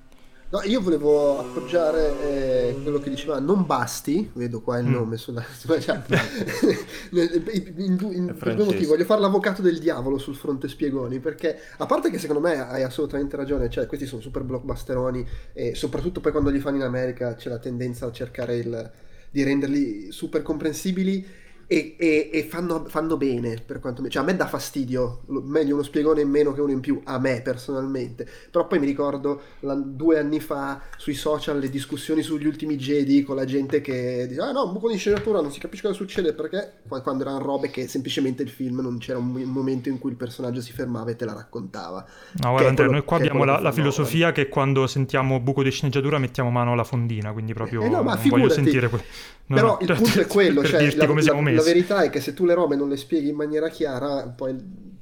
No, io volevo appoggiare eh, quello che diceva non basti, vedo qua il mm. nome sulla, sulla chat. in, in, in, per due motivi, voglio fare l'avvocato del diavolo sul fronte spiegoni, perché a parte che secondo me hai assolutamente ragione, cioè questi sono super blockbusteroni e soprattutto poi quando li fanno in America c'è la tendenza a cercare il, di renderli super comprensibili e, e, e fanno, fanno, bene per quanto mi... cioè a me dà fastidio meglio uno spiegone in meno che uno in più a me personalmente. Però poi mi ricordo la, due anni fa sui social le discussioni sugli ultimi Jedi con la gente che dice ah no un buco di sceneggiatura non si capisce cosa succede perché quando erano robe che semplicemente il film non c'era un, momento in cui il personaggio si fermava e te la raccontava. No guarda Andrea noi qua abbiamo la, la filosofia che quando sentiamo buco di sceneggiatura mettiamo mano alla fondina quindi proprio eh no, ma voglio sentire que- no, però no, il punto è quello cioè, la, la, la verità è che se tu le robe non le spieghi in maniera chiara, poi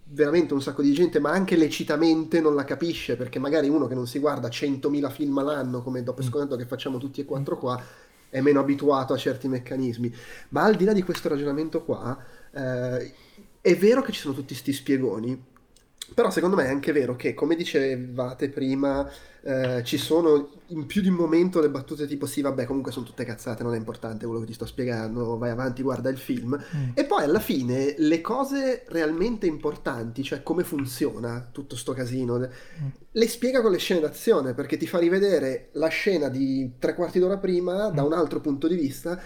veramente un sacco di gente, ma anche lecitamente non la capisce, perché magari uno che non si guarda 100.000 film all'anno, come dopo mm. scontato che facciamo tutti e quattro qua, è meno abituato a certi meccanismi. Ma al di là di questo ragionamento qua, eh, è vero che ci sono tutti questi spiegoni, però secondo me è anche vero che, come dicevate prima, eh, ci sono in più di un momento le battute tipo sì vabbè comunque sono tutte cazzate, non è importante quello che ti sto spiegando, vai avanti, guarda il film. Mm. E poi alla fine le cose realmente importanti, cioè come funziona tutto sto casino, mm. le spiega con le scene d'azione, perché ti fa rivedere la scena di tre quarti d'ora prima da mm. un altro punto di vista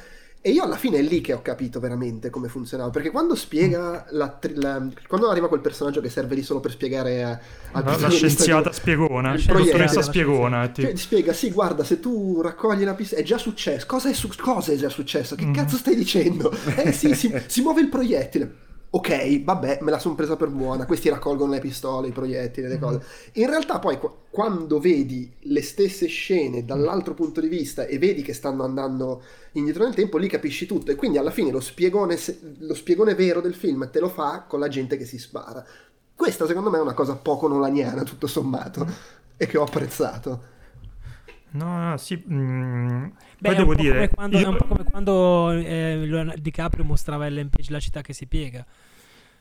e io alla fine è lì che ho capito veramente come funzionava. Perché quando spiega la, la, quando arriva quel personaggio che serve lì solo per spiegare a, a la, la scienziata spiegona, la dottoressa spiegona. Cioè, spiega, sì, guarda, se tu raccogli la pista, è già successo. Cosa è, su- cosa è già successo? Che mm. cazzo stai dicendo? Eh sì, si, si muove il proiettile ok, vabbè, me la sono presa per buona, questi raccolgono le pistole, i proiettili, le cose. In realtà poi quando vedi le stesse scene dall'altro punto di vista e vedi che stanno andando indietro nel tempo, lì capisci tutto e quindi alla fine lo spiegone, lo spiegone vero del film te lo fa con la gente che si spara. Questa secondo me è una cosa poco nolaniana, tutto sommato, e che ho apprezzato. No, no, sì. Mm, Beh, poi devo dire. Come quando, io... È un po' come quando eh, DiCaprio mostrava Ellen Page la città che si piega.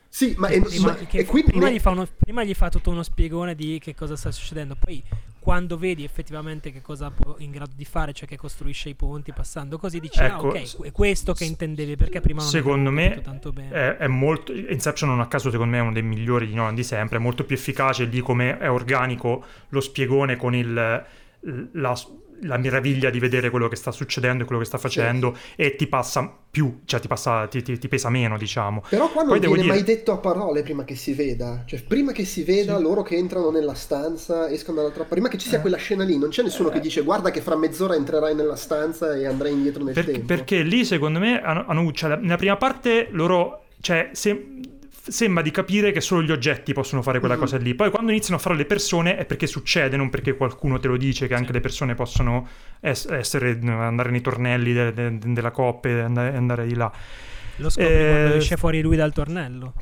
Sì, ma, è, prima, ma prima, ne... gli uno, prima, gli fa tutto uno spiegone di che cosa sta succedendo, poi quando vedi effettivamente che cosa può in grado di fare, cioè che costruisce i ponti passando così, dici ah, ecco, ah ok, è questo che intendevi perché prima non secondo me tanto bene. È, è, molto Inception non a caso secondo me è uno dei migliori di Nolan di sempre, è molto più efficace lì come è organico lo spiegone con il la la meraviglia di vedere quello che sta succedendo e quello che sta facendo sì. e ti passa più, cioè ti, passa, ti, ti, ti pesa meno, diciamo. Però qua non Poi viene dire... mai detto a parole prima che si veda, cioè prima che si veda sì. loro che entrano nella stanza, escono dall'altra parte, prima che ci sia eh. quella scena lì, non c'è nessuno eh. che dice guarda che fra mezz'ora entrerai nella stanza e andrai indietro nel per, tempo. Perché lì secondo me hanno, hanno cioè, nella prima parte loro, cioè se sembra di capire che solo gli oggetti possono fare quella mm. cosa lì. Poi quando iniziano a fare le persone è perché succede, non perché qualcuno te lo dice che anche le persone possono es- essere, andare nei tornelli de- de- della coppa e andare, andare, di là. Lo scopri eh, quando esce fuori lui dal tornello.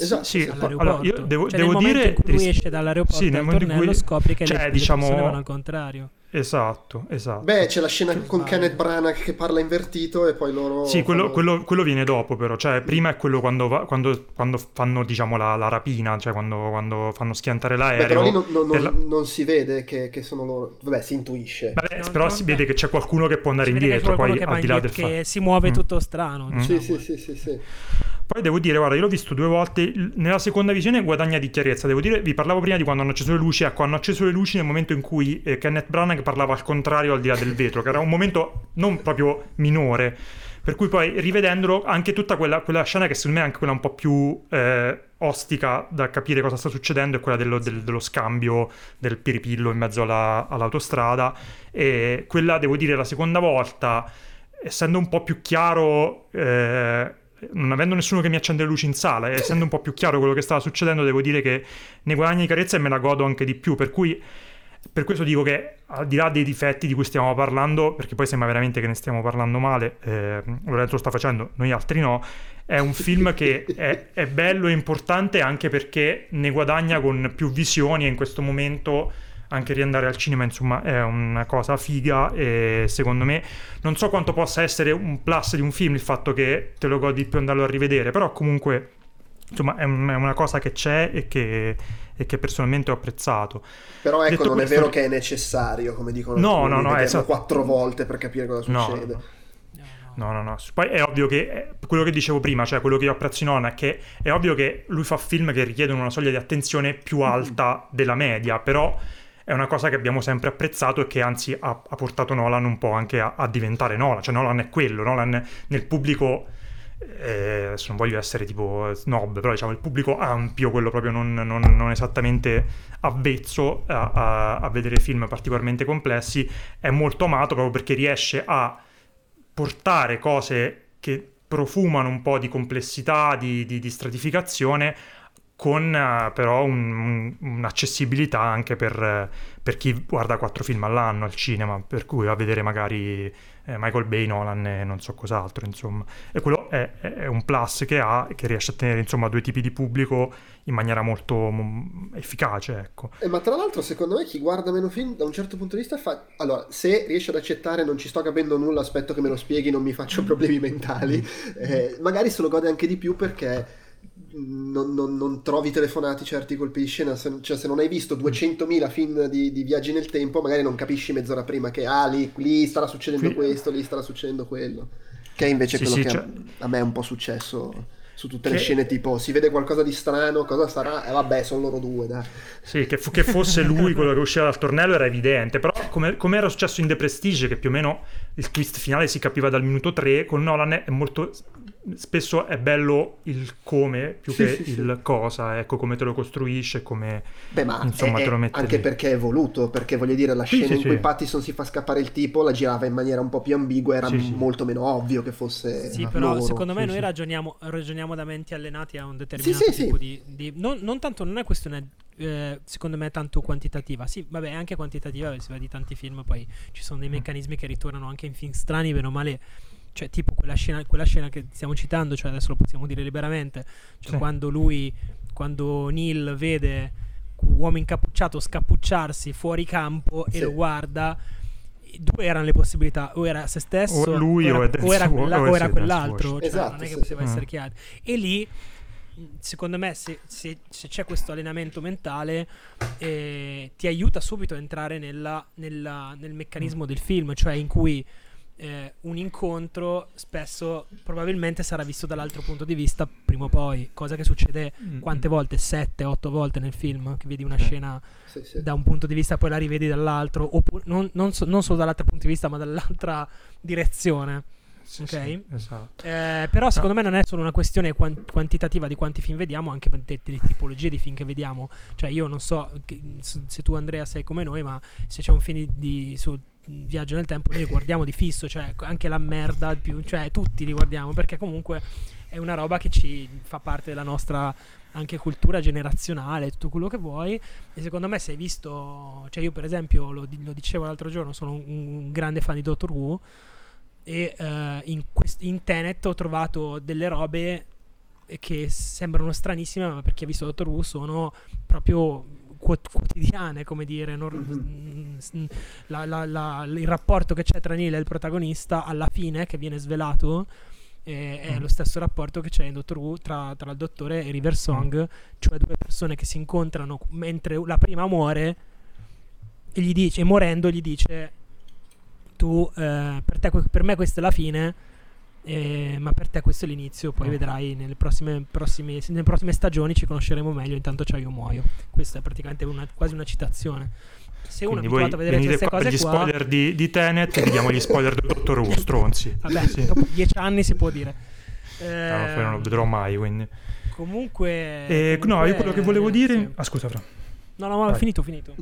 Esatto, sì, allora, io devo, Cioè, devo nel dire lui esce dall'aeroporto sì, nel tornello cui- scopri che cioè, le, diciamo- le persone vanno al contrario. Esatto, esatto. Beh, c'è la scena Che con. Kenneth Branagh che parla invertito e poi loro... Sì, quello, fanno- quello- quello viene dopo però, cioè prima è quello quando, va- quando- quando fanno diciamo la, la rapina, cioè quando, quando fanno schiantare Beh, l'aereo. però lì non, non- la- non- si vede che, che sono loro... Vabbè, si intuisce. Vabbè, Non- però non- si vede che c'è qualcuno che può andare indietro, poi che al di là del fatto. che si muove Mm. tutto strano. Mm. Sì, diciamo. sì, sì, sì, sì. Poi devo dire, guarda, io l'ho visto due volte, nella seconda visione guadagna di chiarezza, devo dire, vi parlavo prima di quando hanno acceso le luci, ecco, hanno acceso le luci nel momento in cui eh, Kenneth Branagh parlava al contrario al di là del vetro, che era un momento non proprio minore, per cui poi rivedendolo anche tutta quella, quella scena che secondo me è anche quella un po' più eh, ostica da capire cosa sta succedendo è quella dello, del- dello scambio del piripillo in mezzo alla- all'autostrada. E quella devo dire la seconda volta essendo un po' più chiaro eh, non avendo nessuno che mi accende le luci in sala essendo un po' più chiaro quello che stava succedendo devo dire che ne guadagni di carezza e me la godo anche di più. Per cui per questo dico che al di là dei difetti di cui stiamo parlando, perché poi sembra veramente che ne stiamo parlando male, eh, Lorenzo lo sta facendo, noi altri no, è un film che è, è bello e importante anche perché ne guadagna con più visioni e in questo momento anche riandare al cinema insomma è una cosa figa e secondo me non so quanto possa essere un plus di un film il fatto che te lo godi di più andarlo a rivedere, però comunque insomma è, un- è una cosa che c'è e che, e che personalmente ho apprezzato. Però ecco, Detto non questo- è vero che è necessario, come dicono No, alcuni, no, no, esatto. quattro volte per capire cosa No, succede. no. No, no, no. Poi è ovvio che eh, quello che dicevo prima, cioè quello che io apprezzo in Nona, è che è ovvio che lui fa film che richiedono una soglia di attenzione più alta della media, però è una cosa che abbiamo sempre apprezzato e che anzi ha, ha portato Nolan un po' anche a, a diventare Nolan. Cioè Nolan è quello, Nolan nel pubblico, eh, adesso non voglio essere tipo snob, però diciamo il pubblico ampio, quello proprio non, non- non esattamente avvezzo a, a- a vedere film particolarmente complessi, è molto amato proprio perché riesce a portare cose che profumano un po' di complessità, di, di- di stratificazione, con eh, però un- un- un'accessibilità anche per, per chi guarda quattro film all'anno al cinema, per cui va a vedere magari Michael Bay, Nolan e non so cos'altro, insomma. E quello è, è- un plus che ha, che riesce a tenere, insomma, due tipi di pubblico in maniera molto mm, efficace, ecco. Eh, ma tra l'altro, secondo me, chi guarda meno film da un certo punto di vista fa. Allora, se riesce ad accettare, non ci sto capendo nulla, aspetto che me lo spieghi, non mi faccio problemi mentali. eh, magari se lo gode anche di più perché. Non, non- non trovi telefonati certi colpi di scena, se, cioè se non hai visto 200.000 film di, di viaggi nel tempo, magari non capisci mezz'ora prima che ah, lì, lì starà succedendo Sì. questo, lì starà succedendo quello. Che è invece Sì, quello sì, che cioè- a, me è un po' successo su tutte le Che- scene, tipo si vede qualcosa di strano, cosa sarà? E vabbè, sono loro due, dai. Sì, che, fu- che fosse lui quello che usciva dal tornello era evidente, però come, come era successo in The Prestige, che più o meno il twist finale si capiva dal minuto 3, con Nolan è molto... spesso è bello il come più Sì, che sì, sì. il cosa, ecco come te lo costruisce, come... Beh, ma Insomma, è- te lo mette anche lì. perché è voluto, perché voglio dire, la Sì, scena sì, in sì. cui Pattison si fa scappare il tipo la girava in maniera un po' più ambigua, era Sì, sì. molto meno ovvio che fosse Sì, però loro. secondo me sì, noi sì. ragioniamo, ragioniamo da menti allenati a un determinato Sì, sì, tipo sì. di... di- non, non tanto, non è questione, eh, secondo me, tanto quantitativa. Sì, vabbè, è anche quantitativa, si vede di tanti film, poi ci sono Mm. dei meccanismi che ritornano anche in film strani, bene o male. Cioè, tipo quella scena, quella scena che stiamo citando, cioè adesso lo possiamo dire liberamente, cioè Sì. quando lui, quando Neil vede un uomo incappucciato scappucciarsi fuori campo e Sì. lo guarda, due erano le possibilità, o era se stesso, O lui era, o Dance o era, quella- o era quell'altro, cioè, Esatto, non è che sì, poteva essere chiaro. E lì, secondo me, se, se- se c'è questo allenamento mentale, eh, ti aiuta subito a entrare nella- nella- nel meccanismo del film, cioè in cui eh, un incontro spesso probabilmente sarà visto dall'altro punto di vista prima o poi, cosa che succede Mm. quante volte? Sette, otto volte nel film, che vedi una Sì. scena Sì, sì. da un punto di vista poi la rivedi dall'altro, oppure non, non so- non solo dall'altro punto di vista, ma dall'altra direzione. Sì, ok. sì, esatto. Eh, però secondo me non è solo una questione quan- quantitativa di quanti film vediamo, anche per de- delle tipologie di film che vediamo. Cioè io non so che- se se tu Andrea sei come noi, ma se c'è un film di, di- su viaggio nel tempo noi li guardiamo di fisso, cioè anche la merda, più, cioè tutti li guardiamo perché comunque è una roba che ci fa parte della nostra anche cultura generazionale, tutto quello che vuoi. E secondo me se hai visto, cioè io per esempio lo, lo dicevo l'altro giorno, sono un, un grande fan di Doctor Who e eh, in, quest- in Tenet ho trovato delle robe che sembrano stranissime, ma per chi ha visto Doctor Who sono proprio quotidiane, come dire, nor- mm, la- la- la- il rapporto che c'è tra Neil e il protagonista alla fine, che viene svelato, è Mm. lo stesso rapporto che c'è in Doctor Who tra, tra il dottore e River Song, cioè due persone che si incontrano mentre la prima muore e gli dice, e morendo gli dice tu, eh, per, te, per me questa è la fine, eh, ma per te questo è l'inizio, poi Mm. vedrai nelle prossime, prossime, nelle prossime stagioni ci conosceremo meglio, intanto c'è io muoio. Questa è praticamente una- quasi una citazione. Se uno è Quindi voi abituato a vedere queste qua cose gli qua, spoiler di, di Tenet e vi diamo gli spoiler del Dottor Who, stronzi. vabbè, Sì. dopo dieci anni si può dire. Eh, poi non lo vedrò mai, quindi. Comunque, Eh, no, comunque, io quello che volevo dire... sì. Ah, scusa, Fra. No, no, ma Vai. finito, finito.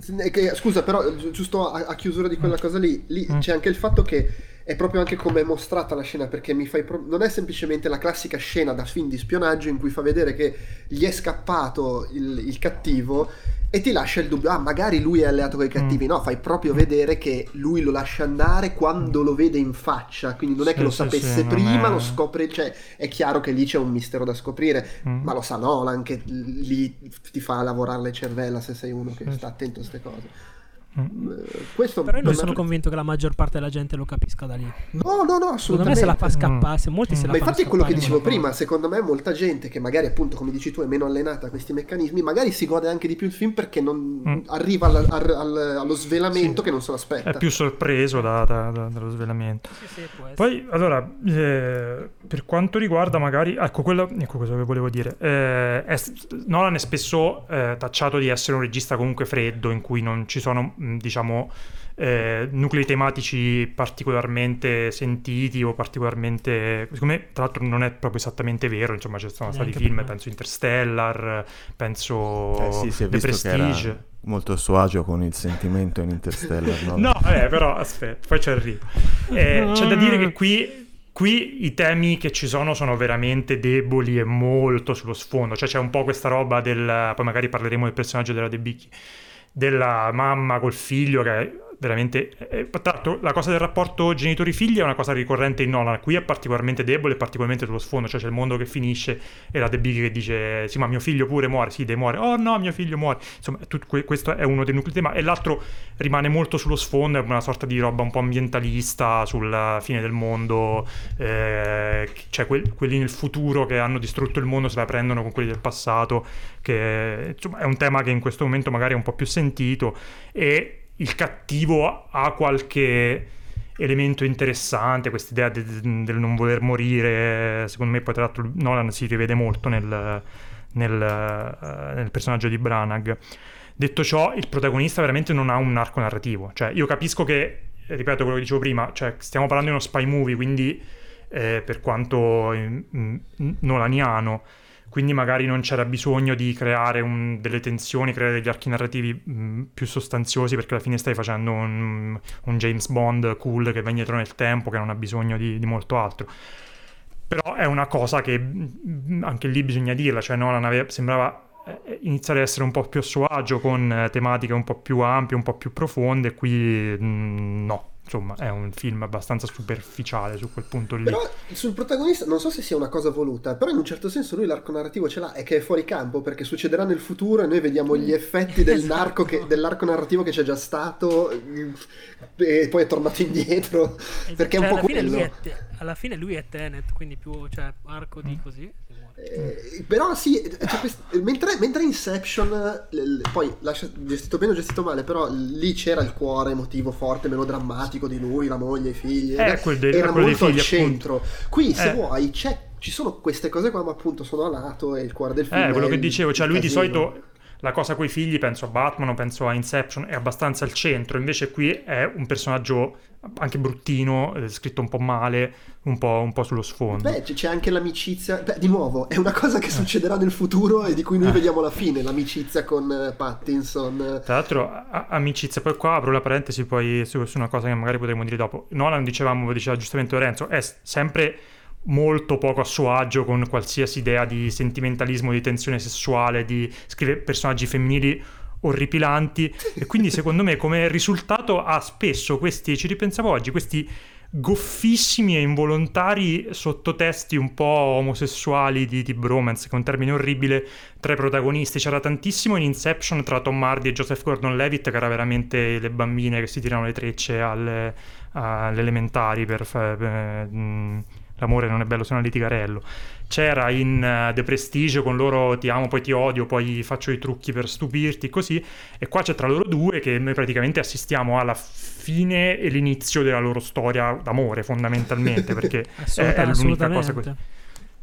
Scusa, però gi- giusto a, a chiusura di quella cosa lì, lì Mm. c'è anche il fatto che è proprio anche come è mostrata la scena, perché mi fai pro- non è semplicemente la classica scena da film di spionaggio in cui fa vedere che gli è scappato il, il cattivo e ti lascia il dubbio, ah, magari lui è alleato con i cattivi. Mm. No, fai proprio vedere che lui lo lascia andare quando lo vede in faccia, quindi non è Sì, che lo sì, sapesse sì, prima, è- lo scopre, cioè è chiaro che lì c'è un mistero da scoprire, Mm. ma lo sa Nolan che lì ti fa lavorare le cervella se sei uno che sta attento a queste cose. Mm. Eh, Questo Però io non sono convinto che la maggior parte della gente lo capisca da lì. No, no, no, Secondo me se assolutamente. la fa scappare, se molti Mm. se la Ma infatti è quello che dicevo prima, secondo me molta gente che magari appunto come dici tu è meno allenata a questi meccanismi, magari si gode anche di più il film perché non Mm. arriva al- al- al- allo svelamento Sì. che non se lo aspetta. È più sorpreso da- da- da- dallo svelamento. Sì, sì. Poi, allora, eh, per quanto riguarda magari, ecco, quello, ecco cosa che volevo dire. Eh, è- Nolan è spesso eh, tacciato di essere un regista comunque freddo, in cui non ci sono, diciamo, eh, nuclei tematici particolarmente sentiti o particolarmente... Secondo me, tra l'altro, non è proprio esattamente vero, insomma, ci sono stati film, penso Interstellar, penso Eh sì, si è The visto che Prestige. era molto a suo agio con il sentimento in Interstellar. No, No, eh, però aspetta, poi ci arrivo. Eh, c'è da dire che qui, qui i temi che ci sono sono veramente deboli e molto sullo sfondo. Cioè c'è un po' questa roba del... Poi magari parleremo del personaggio della De Bicchi. Della mamma col figlio che veramente... eh, tra l'altro la cosa del rapporto genitori-figli è una cosa ricorrente in Nolan. Qui è particolarmente debole particolarmente sullo sfondo. Cioè c'è il mondo che finisce e la De Bicchi che dice sì ma mio figlio pure muore. Sì, De muore. Oh no, mio figlio muore. Insomma, tut- que- questo è uno dei nuclei tema. E l'altro rimane molto sullo sfondo, è una sorta di roba un po' ambientalista sulla fine del mondo, eh, cioè quel- quelli nel futuro che hanno distrutto il mondo se la prendono con quelli del passato, che insomma, è un tema che in questo momento magari è un po' più sentito e il cattivo ha qualche elemento interessante, questa idea de- de- del non voler morire, secondo me poi tra l'altro Nolan si rivede molto nel, nel, eh, nel personaggio di Branagh. Detto ciò, il protagonista veramente non ha un arco narrativo. Cioè, io capisco che, ripeto quello che dicevo prima, cioè, stiamo parlando di uno spy movie, quindi eh, per quanto mm, mm, nolaniano, quindi magari non c'era bisogno di creare un- delle tensioni, creare degli archi narrativi mm, più sostanziosi, perché alla fine stai facendo un, un James Bond cool che va indietro nel tempo, che non ha bisogno di, di molto altro. Però è una cosa che mm, anche lì bisogna dirla, cioè Nolan aveva- sembrava eh, iniziare a essere un po' più a suo agio con eh, tematiche un po' più ampie, un po' più profonde, qui mm, no, insomma è un film abbastanza superficiale su quel punto lì. Però sul protagonista non so se sia una cosa voluta, però in un certo senso lui l'arco narrativo ce l'ha, è che è fuori campo perché succederà nel futuro e noi vediamo gli effetti del Esatto. narco che- dell'arco narrativo che c'è già stato eh, e poi è tornato indietro. Perché è un Cioè, po' alla, fine lui quello. è te- alla fine lui è Tenet, quindi più cioè, arco Mm. di così. Eh, però sì, c'è quest- mentre, mentre Inception, l- l- poi lascia- gestito bene o gestito male, però lì c'era il cuore emotivo forte, melodrammatico di lui, la moglie, i figli, Eh, quel del- era molto al figli, centro. Qui se Eh. vuoi c'è- ci sono queste cose qua, ma appunto sono a lato e il cuore del film. Eh, quello che dicevo, cioè lui di casino. solito la cosa coi figli, penso a Batman, o penso a Inception, è abbastanza al centro, invece qui è un personaggio anche bruttino, eh, scritto un po' male, un po', un po' sullo sfondo. Beh, c'è anche l'amicizia. Beh, di nuovo, è una cosa Eh. che succederà nel futuro e di cui noi vediamo la fine, l'amicizia con eh, Pattinson. Tra l'altro, a- amicizia, poi qua apro la parentesi poi su, su una cosa che magari potremmo dire dopo. Nolan, dicevamo, diceva giustamente Lorenzo, è sempre molto poco a suo agio con qualsiasi idea di sentimentalismo, di tensione sessuale, di scrivere personaggi femminili orripilanti e quindi secondo me come risultato ha spesso questi, ci ripensavo oggi, questi goffissimi e involontari sottotesti un po' omosessuali di, di bromance, che è un termine orribile, tra i protagonisti. C'era tantissimo in Inception tra Tom Hardy e Joseph Gordon-Levitt, che era veramente le bambine che si tirano le trecce alle, alle elementari per fare... Eh, l'amore non è bello se non litigarello. C'era in uh, The Prestige con loro ti amo, poi ti odio, poi faccio i trucchi per stupirti, così. E qua c'è tra loro due che noi praticamente assistiamo alla fine e l'inizio della loro storia d'amore, fondamentalmente, perché è, è l'unica cosa così.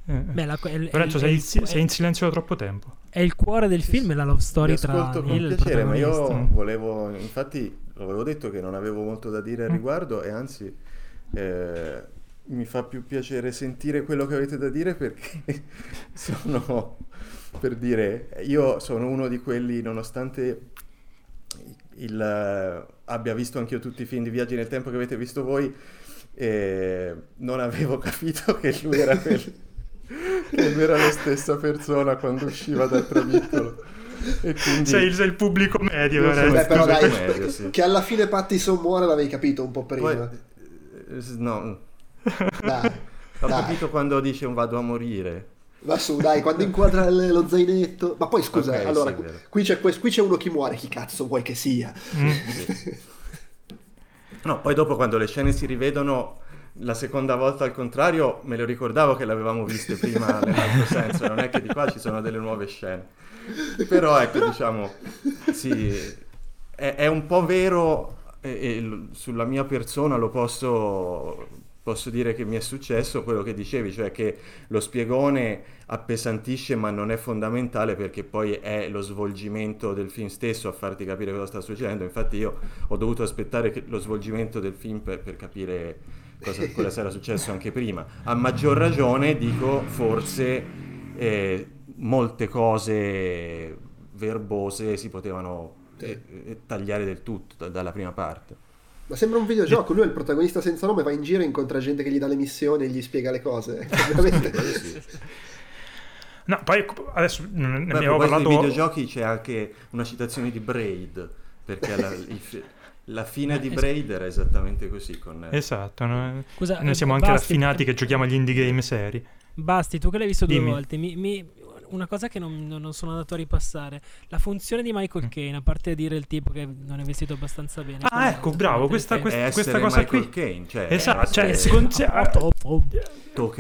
Eh. Beh, la, il, Lorenzo, sei, il, sei, in silenzio da troppo tempo. È il cuore del film, è la love story tra con il piacere, ma io volevo, infatti, avevo detto che non avevo molto da dire al mm. riguardo e anzi eh, mi fa più piacere sentire quello che avete da dire perché sono per dire io sono uno di quelli nonostante il, abbia visto anche io tutti i film di viaggi nel tempo che avete visto voi e non avevo capito che lui era quel, che lui era la stessa persona quando usciva dal travittolo e quindi... sei, sei, il pubblico medio Beh, però dai, medio, sì. che alla fine Pattison muore l'avevi capito un po' prima. Poi, eh, no dai, Ho dai. capito quando dice un vado a morire. Va su, dai, quando inquadra lo zainetto. Ma poi scusa, okay, allora, sì, qui, c'è, qui, c'è, uno chi muore, chi cazzo vuoi che sia? Mm. no, poi dopo quando le scene si rivedono la seconda volta al contrario, me lo ricordavo che l'avevamo viste prima nell'altro senso, non è che di qua ci sono delle nuove scene. Però ecco, diciamo, sì, è, è un po' vero e, e sulla mia persona lo posso posso dire che mi è successo quello che dicevi, cioè che lo spiegone appesantisce ma non è fondamentale perché poi è lo svolgimento del film stesso a farti capire cosa sta succedendo. Infatti io ho dovuto aspettare lo svolgimento del film per, per capire cosa, cosa sarà successo anche prima. A maggior ragione dico forse eh, molte cose verbose si potevano eh, eh, tagliare del tutto da, dalla prima parte. Ma sembra un videogioco, lui è il protagonista senza nome, va in giro e incontra gente che gli dà le missioni e gli spiega le cose. No, poi adesso ne Beh, abbiamo parlato... Nei videogiochi c'è anche una citazione di Braid, perché la, il, la fine di Braid era esattamente così. Con... Esatto, no? Scusa, noi siamo anche basti, raffinati che giochiamo agli indie game seri. Basti, tu che l'hai visto Dimmi. due volte, mi, mi una cosa che non, non, sono andato a ripassare. La funzione di Michael mm. Caine, a parte dire il tipo che non è vestito abbastanza bene. Ah, ecco, bravo, questa, questa, questa cosa Michael qui. Caine, cioè, esatto, cioè, secondo,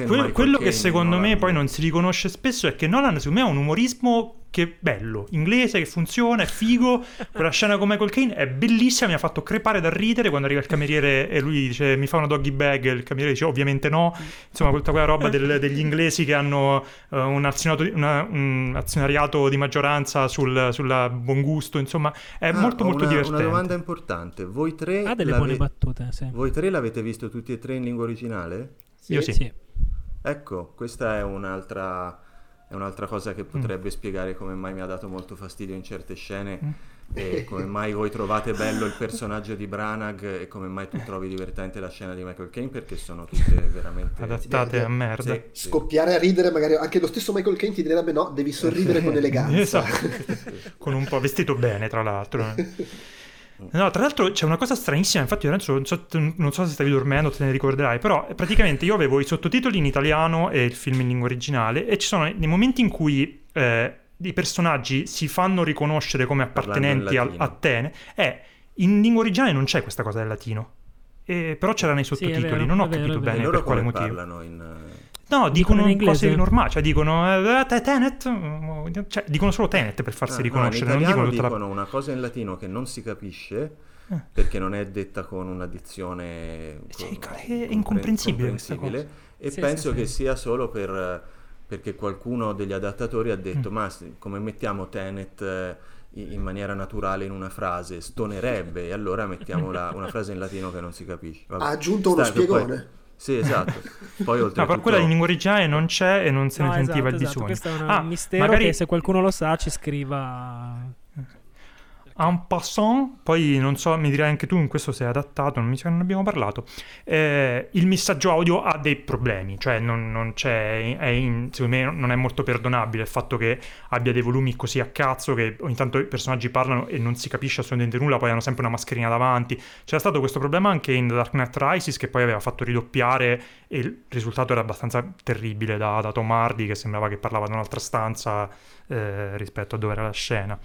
quello, quello che secondo me poi non si riconosce spesso è che Nolan, secondo me, ha un umorismo che bello, inglese, che funziona, è figo. Quella scena con Michael Caine è bellissima, mi ha fatto crepare da ridere quando arriva il cameriere e lui dice mi fa una doggy bag, il cameriere dice ovviamente no. Insomma, tutta quella roba del, degli inglesi che hanno uh, un, una, un, azionariato di maggioranza sul sulla buon gusto, insomma, è ah, molto molto una, divertente. Una domanda importante, voi tre... Ha delle buone battute, sì. Voi tre l'avete visto tutti e tre in lingua originale? Sì, Io sì. sì. Ecco, questa è un'altra è un'altra cosa che mm. potrebbe mm. spiegare come mai mi ha dato molto fastidio in certe scene mm. e come mai voi trovate bello il personaggio di Branagh e come mai tu trovi divertente la scena di Michael Caine perché sono tutte veramente adattate a merda. Sì, Scoppiare a ridere magari anche lo stesso Michael Caine ti direbbe no, devi sorridere con eleganza. esatto. con un po' vestito bene tra l'altro. No, tra l'altro c'è una cosa stranissima, infatti Lorenzo non so, non so, se stavi dormendo, te ne ricorderai, però praticamente io avevo i sottotitoli in italiano e il film in lingua originale e ci sono nei momenti in cui eh, i personaggi si fanno riconoscere come appartenenti a, a Atene e in lingua originale non c'è questa cosa del latino. E, però c'era nei sottotitoli, sì, vero, non ho capito vero, bene per quale motivo. In, No, dicono, dicono cose normali, cioè dicono eh, Tenet, cioè dicono solo Tenet per farsi ah, riconoscere. No, non dicono, dicono la... una cosa in latino che non si capisce eh. perché non è detta con una dizione sì, è incomprensibile, comprensibile e sì, penso sì, che sia solo per, perché qualcuno degli adattatori ha detto mm. ma come mettiamo Tenet eh, in maniera naturale in una frase stonerebbe e allora mettiamo la, una frase in latino che non si capisce. Vabbè. Ha aggiunto uno Stai, spiegone. Poi, sì, esatto. Poi oltre no, però quella in lingua originale non c'è e non se ne no, sentiva esatto, il esatto. bisogno. Questo è un ah, mistero magari... che se qualcuno lo sa ci scriva. En passant, poi non so, mi direi anche tu, in questo sei adattato, non mi sa che non abbiamo parlato. Eh, il messaggio audio ha dei problemi, cioè non, non c'è, in- secondo me non è molto perdonabile il fatto che abbia dei volumi così a cazzo che ogni tanto i personaggi parlano e non si capisce assolutamente nulla, poi hanno sempre una mascherina davanti. C'era stato questo problema anche in The Dark Knight Rises che poi aveva fatto ridoppiare e il risultato era abbastanza terribile da, da Tom Hardy che sembrava che parlava da un'altra stanza eh, rispetto a dove era la scena.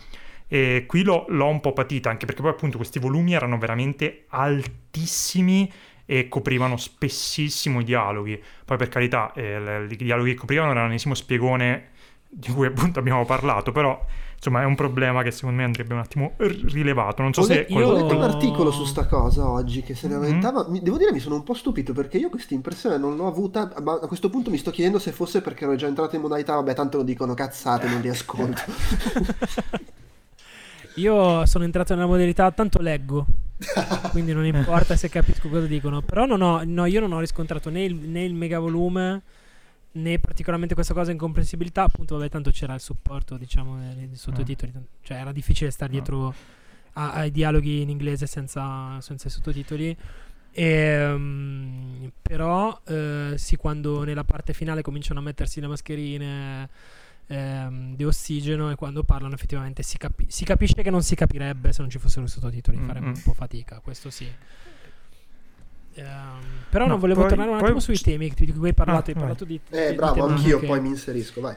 E qui l'ho, l'ho un po' patita, anche perché poi appunto questi volumi erano veramente altissimi e coprivano spessissimo i dialoghi. Poi per carità, eh, i dialoghi che coprivano erano l'ennesimo spiegone di cui appunto abbiamo parlato, però insomma è un problema che secondo me andrebbe un attimo rilevato. Non so Ho se... io- ho letto un articolo su sta cosa oggi che se ne Mhm. lamentava. Mi- Devo dire, mi sono un po' stupito perché io questa impressione non l'ho avuta. Ma a questo punto mi sto chiedendo se fosse perché ero già entrato in modalità. Vabbè, tanto lo dicono cazzate, non li ascolto. Io sono entrato nella modalità tanto leggo. quindi non importa se capisco cosa dicono. Però non ho, no, io non ho riscontrato né il, né il mega volume né particolarmente questa cosa incomprensibilità. Appunto, vabbè, tanto c'era il supporto, diciamo, dei, sottotitoli. Cioè, era difficile stare dietro a- ai dialoghi in inglese senza, senza i sottotitoli. Ehm, però, eh, sì, quando nella parte finale cominciano a mettersi le mascherine ehm, di ossigeno e quando parlano effettivamente si, capi- si capisce che non si capirebbe se non ci fossero i sottotitoli, Mm, faremmo mm. un po' fatica, questo sì. Ehm, però No, non volevo poi- tornare un poi- attimo sui temi di cui hai parlato. Ah, hai parlato di, Eh, di- bravo, di anch'io tematiche. poi mi inserisco, vai.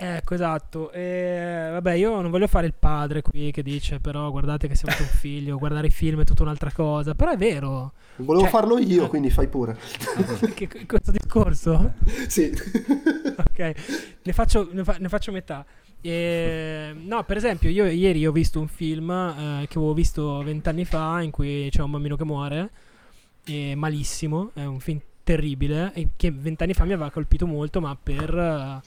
Ecco, esatto. E, vabbè, io non voglio fare il padre qui che dice, però guardate che se avete un figlio, guardare i film è tutta un'altra cosa. Però è vero. Volevo Cioè- farlo io, quindi fai pure. che, questo discorso? sì. ok, ne faccio, ne fa- ne faccio metà. E, no, per esempio, io ieri ho visto un film eh, che avevo visto vent'anni fa in cui c'è un bambino che muore, e malissimo, è un film terribile, e che vent'anni fa mi aveva colpito molto, ma per, eh,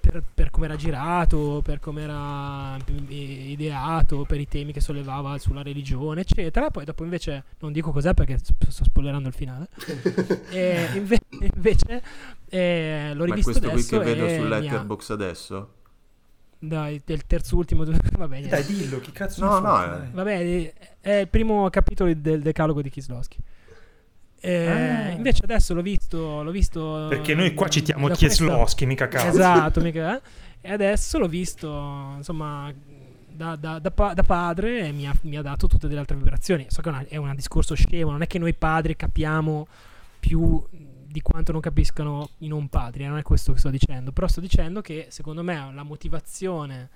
per, per come era girato, per come era eh, ideato, per i temi che sollevava sulla religione, eccetera. Poi dopo invece, non dico cos'è perché sto spoilerando il finale, e inve- invece eh, l'ho Ma è rivisto questo qui che vedo su mi ha- Letterbox adesso? dai, del terzo ultimo. Vabbè, niente. Dai, dillo, chi cazzo No, no, fa? eh. Dai. Vabbè, eh, è il primo capitolo del decalogo di Kislowski. Eh, Ah. Invece adesso l'ho visto, l'ho visto Perché noi qua citiamo da questa- Kieslowski, mica cazzo. Esatto, mica, eh. E adesso l'ho visto, insomma, da, da- da pa- da padre e mi ha, mi ha dato tutte delle altre vibrazioni. So che è, una- è un discorso scemo, non è che noi padri capiamo più di quanto non capiscano i non padri, eh, non è questo che sto dicendo, però sto dicendo che secondo me la motivazione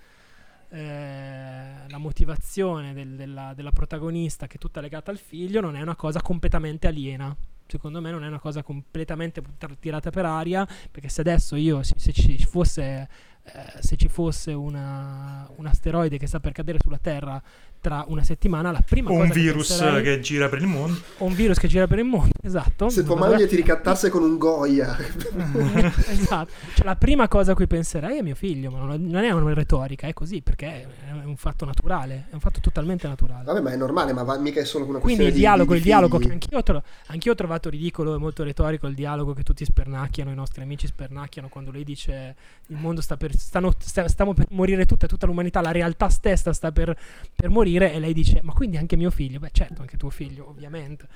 eh, la motivazione del- della, della protagonista che è tutta legata al figlio non è una cosa completamente aliena. Secondo me non è una cosa completamente tir- tirata per aria perché se adesso io se, se ci fosse eh, se ci fosse una- un asteroide che sta per cadere sulla Terra tra una settimana la prima O cosa un che virus penserei- che gira per il mondo. un virus che gira per il mondo esatto Se tua moglie ti ricattasse con un Goya. esatto. Cioè, la prima cosa a cui penserei è mio figlio, ma non, è una retorica, è così perché è un fatto naturale, è un fatto totalmente naturale. Vabbè, ma è normale, ma va- mica è solo una Quindi questione il di- dialogo, di- il di dialogo che anch'io, ho tro- anch'io ho trovato ridicolo e molto retorico il dialogo che tutti spernacchiano, i nostri amici spernacchiano quando lei dice il mondo sta per, stanno, sta- stiamo per morire tutta, tutta l'umanità, la realtà stessa sta per, per morire e lei dice ma quindi anche mio figlio? Beh certo, anche tuo figlio ovviamente.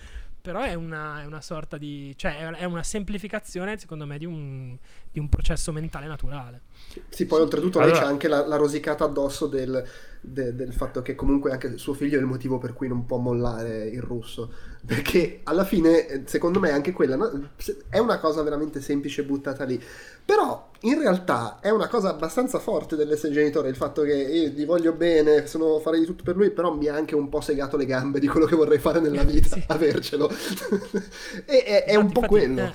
Però è una, è una sorta di... cioè è una semplificazione secondo me di un, di un processo mentale naturale. Sì, poi oltretutto lei Allora- c'ha anche la, la rosicata addosso del, de- del fatto che comunque anche suo figlio è il motivo per cui non può mollare il russo. Perché alla fine, eh, secondo me, anche quella no? È una cosa veramente semplice buttata lì. Però in realtà è una cosa abbastanza forte dell'essere genitore, il fatto che io gli voglio bene, sono, farei di tutto per lui, però mi ha anche un po' segato le gambe di quello che vorrei fare nella vita, Sì. avercelo. e è, è un Infatti- po' infatti, quello. eh,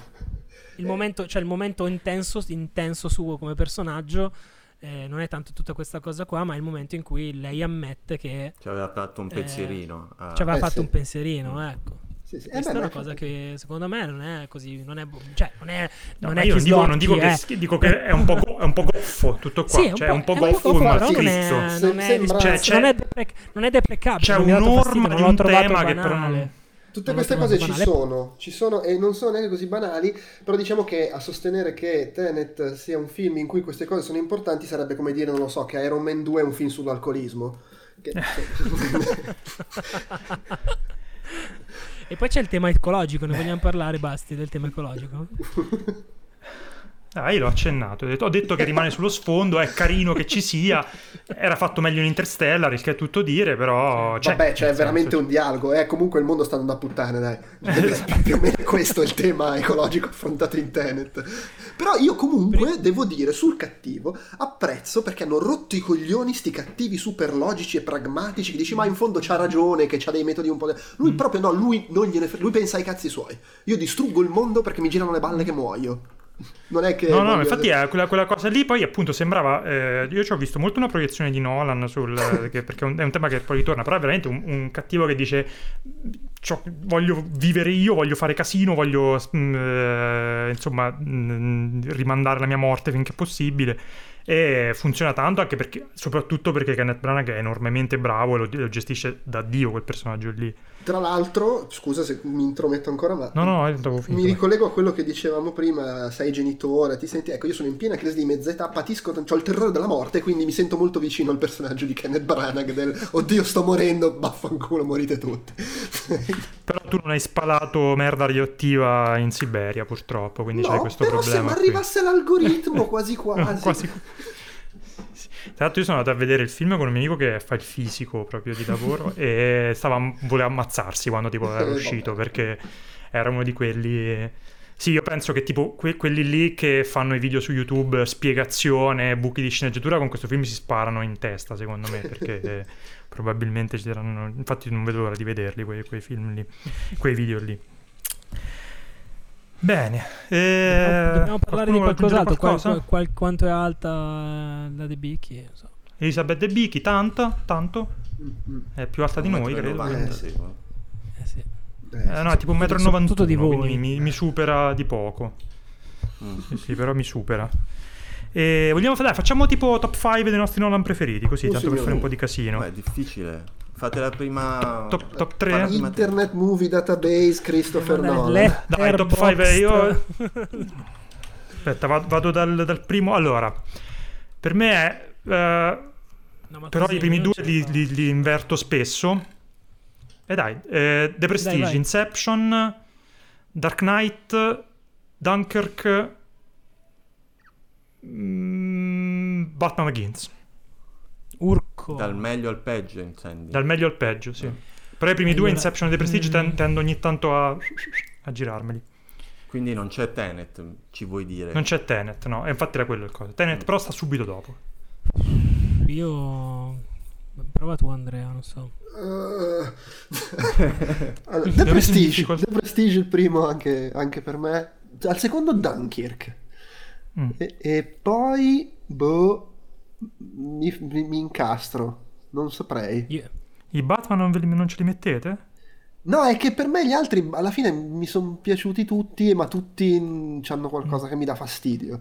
il, momento, cioè il momento intenso, intenso suo come personaggio eh, non è tanto tutta questa cosa qua, ma è il momento in cui lei ammette che Ci aveva fatto un Eh, pensierino. ah. ci aveva Eh, fatto sì. un pensierino, ecco. Sì, sì. Eh, Questa beh, è una cosa che secondo me non è così, non è, cioè non è, No, non è io non dico, non dico che, eh. dico che è un po', go- è un po' goffo tutto qua. Sì, è un cioè, po', è un po' è un po' goffo, goffo, ma però non è, strizzo. non è, Se- sembra- Cioè, c'è- non è, deprec- non è deprecabile. C'è un'orma di un tema che però non- Tutte queste cose ci sono, ci sono e non sono neanche così banali, però diciamo che a sostenere che Tenet sia un film in cui queste cose sono importanti sarebbe come dire, non lo so, che Iron Man 2 è un film sull'alcolismo. Che- E poi c'è il tema ecologico, ne vogliamo parlare, Basti, del tema ecologico? Ah, io l'ho accennato, ho detto, ho detto che rimane sullo sfondo, è carino che ci sia, era fatto meglio in Interstellar, il che è tutto dire, però... C'è, Vabbè, c'è nel veramente senso- un dialogo, eh, comunque il mondo sta andando a puttane, dai. Più o meno questo è il tema ecologico affrontato in Tenet. Però io comunque, devo dire, sul cattivo, apprezzo perché hanno rotto i coglioni sti cattivi super logici e pragmatici che dici, ma in fondo c'ha ragione, che c'ha dei metodi un po'... de-". Lui Mm. proprio no, lui non gliene frega, lui pensa ai cazzi suoi. Io distruggo il mondo perché mi girano le balle che muoio. Non è che... No, no, infatti è quella, quella cosa lì poi appunto sembrava, eh, io ci ho visto molto una proiezione di Nolan sul, che- perché è un, è un tema che poi ritorna, però è veramente un, un cattivo che dice "Ciò- voglio vivere io, voglio fare casino, voglio mm, eh, insomma mm, rimandare la mia morte finché è possibile e funziona tanto anche perché, soprattutto perché Kenneth Branagh è enormemente bravo e lo, lo gestisce da Dio quel personaggio lì. Tra l'altro, scusa se mi intrometto ancora, ma No, no, mi ricollego a quello che dicevamo prima, sei genitore, ti senti, ecco, io sono in piena crisi di mezza età, patisco, ho il terrore della morte, quindi mi sento molto vicino al personaggio di Kenneth Branagh del oddio sto morendo, vaffanculo, morite tutti. Però tu non hai spalato merda radioattiva in Siberia purtroppo, quindi no, questo però problema. se mi arrivasse l'algoritmo, quasi quasi. Quasi. Tra l'altro io sono andato a vedere il film con un mio amico che fa il fisico proprio di lavoro e stava, voleva ammazzarsi quando tipo era uscito perché era uno di quelli... Sì, io penso che tipo que- quelli lì che fanno i video su YouTube, spiegazione, buchi di sceneggiatura, con questo film si sparano in testa secondo me perché probabilmente ci saranno... Infatti non vedo l'ora di vederli quei, quei film lì, quei video lì. Bene, eh, Dobbiamo parlare di qualcos'altro. Qual- qualcosa? qual- qual- quanto è alta la De Bicchi? so. Elisabeth De Bichi, tanta? Tanto? È più alta di noi, credo. 1,90 quindi- sì. Eh sì. eh, Eh, no, è tipo 1,91 m, Soprattutto di voi. quindi mi, mi supera di poco. Mm. Sì, sì, però mi supera. E vogliamo fare, dai, facciamo tipo top 5 dei nostri Nolan preferiti, così, Oh, tanto per signore. fare un po' di casino. Beh, è difficile. Fate la prima... Top- top tre? fate la prima- Internet Movie Database Christopher Dobbiamo Nolan. Dai, top Letterboxd. 5 io... Aspetta, vado, vado dal, dal primo. Allora, per me è... eh, No, però i primi due li, li- li inverto spesso. E dai, eh, The Prestige, vai. Inception, Dark Knight, Dunkirk, mm, Batman Begins. Urco. Dal meglio al peggio, intendi. Dal meglio al peggio, sì. Però i primi due, Allora, Inception e The Prestige, ten- mm. tendo ogni tanto a, a girarmeli. Quindi non c'è Tenet, ci vuoi dire? Non c'è Tenet, no. E infatti era quello il coso. Tenet però sta subito dopo. Io. Prova tu, Andrea, non so. Eh, allora, The Prestige. The Prestige il primo anche, anche per me. Al secondo Dunkirk. Mm. E, e poi, boh, mi, mi- mi incastro. Non saprei. Io- I Batman non, li- non ce li mettete? No, è che per me gli altri alla fine mi sono piaciuti tutti, ma tutti hanno qualcosa che mi dà fastidio.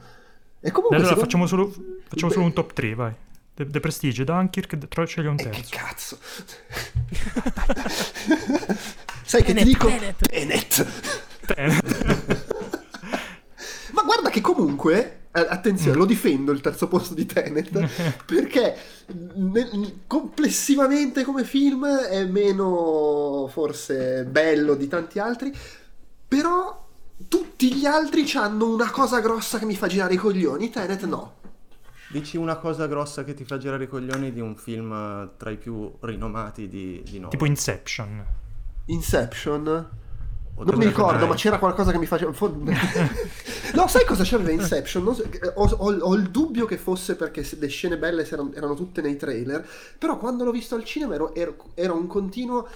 E comunque allora secondo- facciamo solo, facciamo Beh, solo un top 3, vai. The, The Prestige, Dunkirk, Troy sceglie un Eh, che terzo. cazzo. Sai che ti Tenet, dico Tenet. Tenet. Tenet. Ma guarda che comunque, eh, attenzione, Mm. lo difendo il terzo posto di Tenet, perché ne- complessivamente come film è meno forse bello di tanti altri, però tutti gli altri hanno una cosa grossa che mi fa girare i coglioni, Tenet no. Dici una cosa grossa che ti fa girare i coglioni di un film eh, tra i più rinomati di, di Nolan. tipo Inception. Inception? Non mi ricordo, ma c'era qualcosa che mi faceva. no, sai cosa c'aveva Inception? Non so- ho, ho- ho il dubbio che fosse perché le scene belle erano, erano tutte nei trailer. Però quando l'ho visto al cinema ero, ero- era un continuo.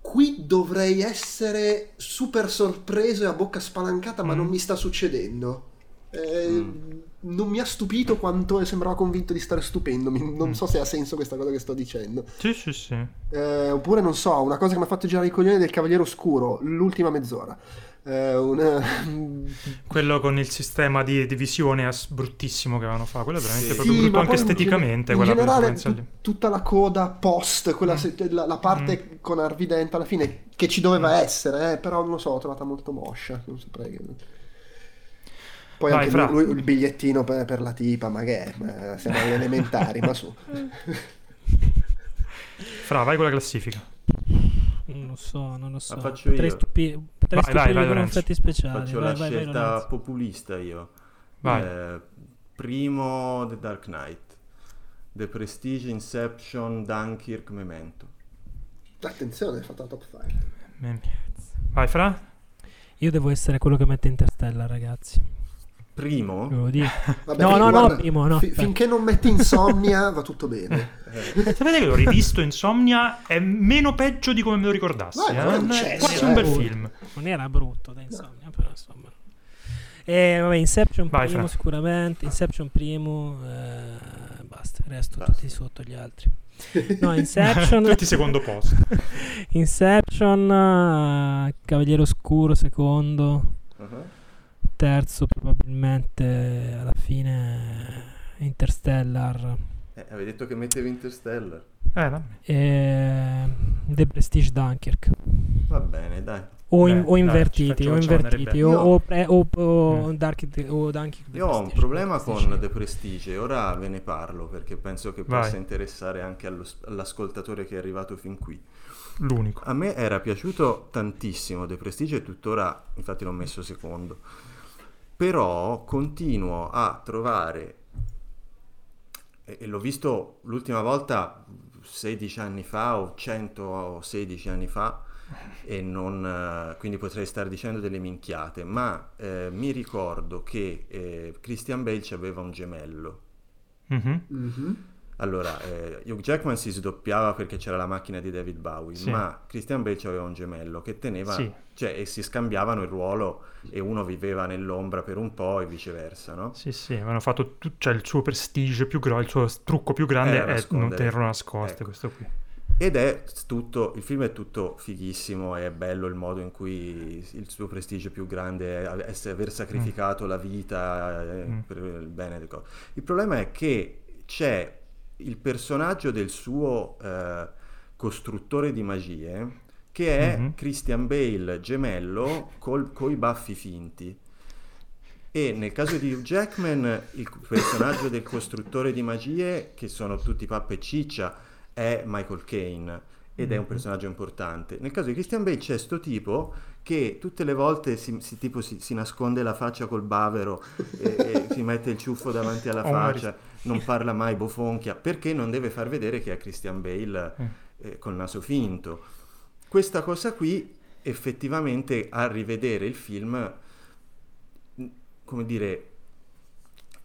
Qui dovrei essere super sorpreso e a bocca spalancata, ma Mm. non mi sta succedendo. Eh, Mm. Non mi ha stupito quanto sembrava convinto di stare stupendo. Mi- Non Mm. so se ha senso questa cosa che sto dicendo. Sì, sì, sì. Eh, oppure non so, una cosa che mi ha fatto girare i coglioni del Cavaliere Oscuro, l'ultima mezz'ora. eh, una... Quello con il sistema di divisione as- bruttissimo che avevano fatto, quello è veramente Sì. proprio brutto anche esteticamente. in generale tut- tutta la coda post, quella se- la, la parte con Harvey Dent alla fine che ci doveva essere, eh, però non lo so, l'ho trovata molto moscia, non saprei che... Poi Vai, anche Fra. lui, lui- il bigliettino per, per la tipa, ma che è? Ma siamo agli elementari, ma su. Fra, vai con la classifica. Non lo so, non lo so. La faccio potrei io. stupi- potrei Vai, vai, vai, con effetti speciali. Faccio vai, la vai, vai, scelta Lorenzo. populista io. Vai. Eh, primo The Dark Knight. The Prestige, Inception, Dunkirk, Memento. Attenzione, hai fatto la top 5. Me- Vai, Fra. Io devo essere quello che mette Interstellar, ragazzi. Primo? Vabbè, No, no, no, guarda, primo, no, fi- finché non metti insomnia va tutto bene. Sapete che l'ho rivisto Insomnia? È meno peggio di come me lo ricordassi. Vai, eh? Non è quasi c'è. un bel film. Non era brutto da insomnia, però insomma. E vabbè, Inception Vai, primo Fra. sicuramente. Inception primo. eh, basta, resto Basta. tutti sotto gli altri. No, Inception. Tutti secondo posto. Inception, eh, Cavaliere Oscuro secondo. Uh-huh. Terzo probabilmente alla fine Interstellar. Eh, avevi detto che mettevi Interstellar. Eh, dammi. E The Prestige Dunkirk. Va bene, dai. O, in- Beh, o dai, invertiti, o invertiti, o, o, pre- o, o Mm. Dark, o Dunkirk Io ho un Prestige, problema The con Prestige. The Prestige, ora ve ne parlo perché penso che Vai. possa interessare anche allo- all'ascoltatore che è arrivato fin qui. L'unico. A me era piaciuto tantissimo The Prestige e tuttora, infatti l'ho messo secondo. Però continuo a trovare, e, e l'ho visto l'ultima volta 16 anni fa o 116 anni fa, e non, quindi potrei stare dicendo delle minchiate, ma eh, mi ricordo che eh, Christian Bale ci aveva un gemello. Mhm. Mhm. Allora, eh, Hugh Jackman si sdoppiava perché c'era la macchina di David Bowie, Sì. ma Christian Bale aveva un gemello che teneva, Sì. cioè, e si scambiavano il ruolo e uno viveva nell'ombra per un po' e viceversa, no? Sì, sì, avevano fatto tu- cioè il suo prestige più grosso, il suo trucco più grande è non tenerlo nascoste, Ecco. questo qui. Ed è tutto, il film è tutto fighissimo, è bello il modo in cui il suo prestigio più grande è essere- aver sacrificato la vita eh, Mm. per il bene del cose. Il problema è che c'è il personaggio del suo eh, costruttore di magie che è Mhm. Christian Bale gemello col, coi baffi finti. E nel caso di Hugh Jackman, il personaggio del costruttore di magie, che sono tutti pappa e ciccia, è Michael Caine ed è un personaggio importante. Nel caso di Christian Bale c'è sto tipo che tutte le volte si, si- tipo si, si nasconde la faccia col bavero e, e si mette il ciuffo davanti alla faccia, non parla mai, bofonchia, perché non deve far vedere che è Christian Bale Mm. eh, col naso finto. Questa cosa qui effettivamente a rivedere il film, come dire,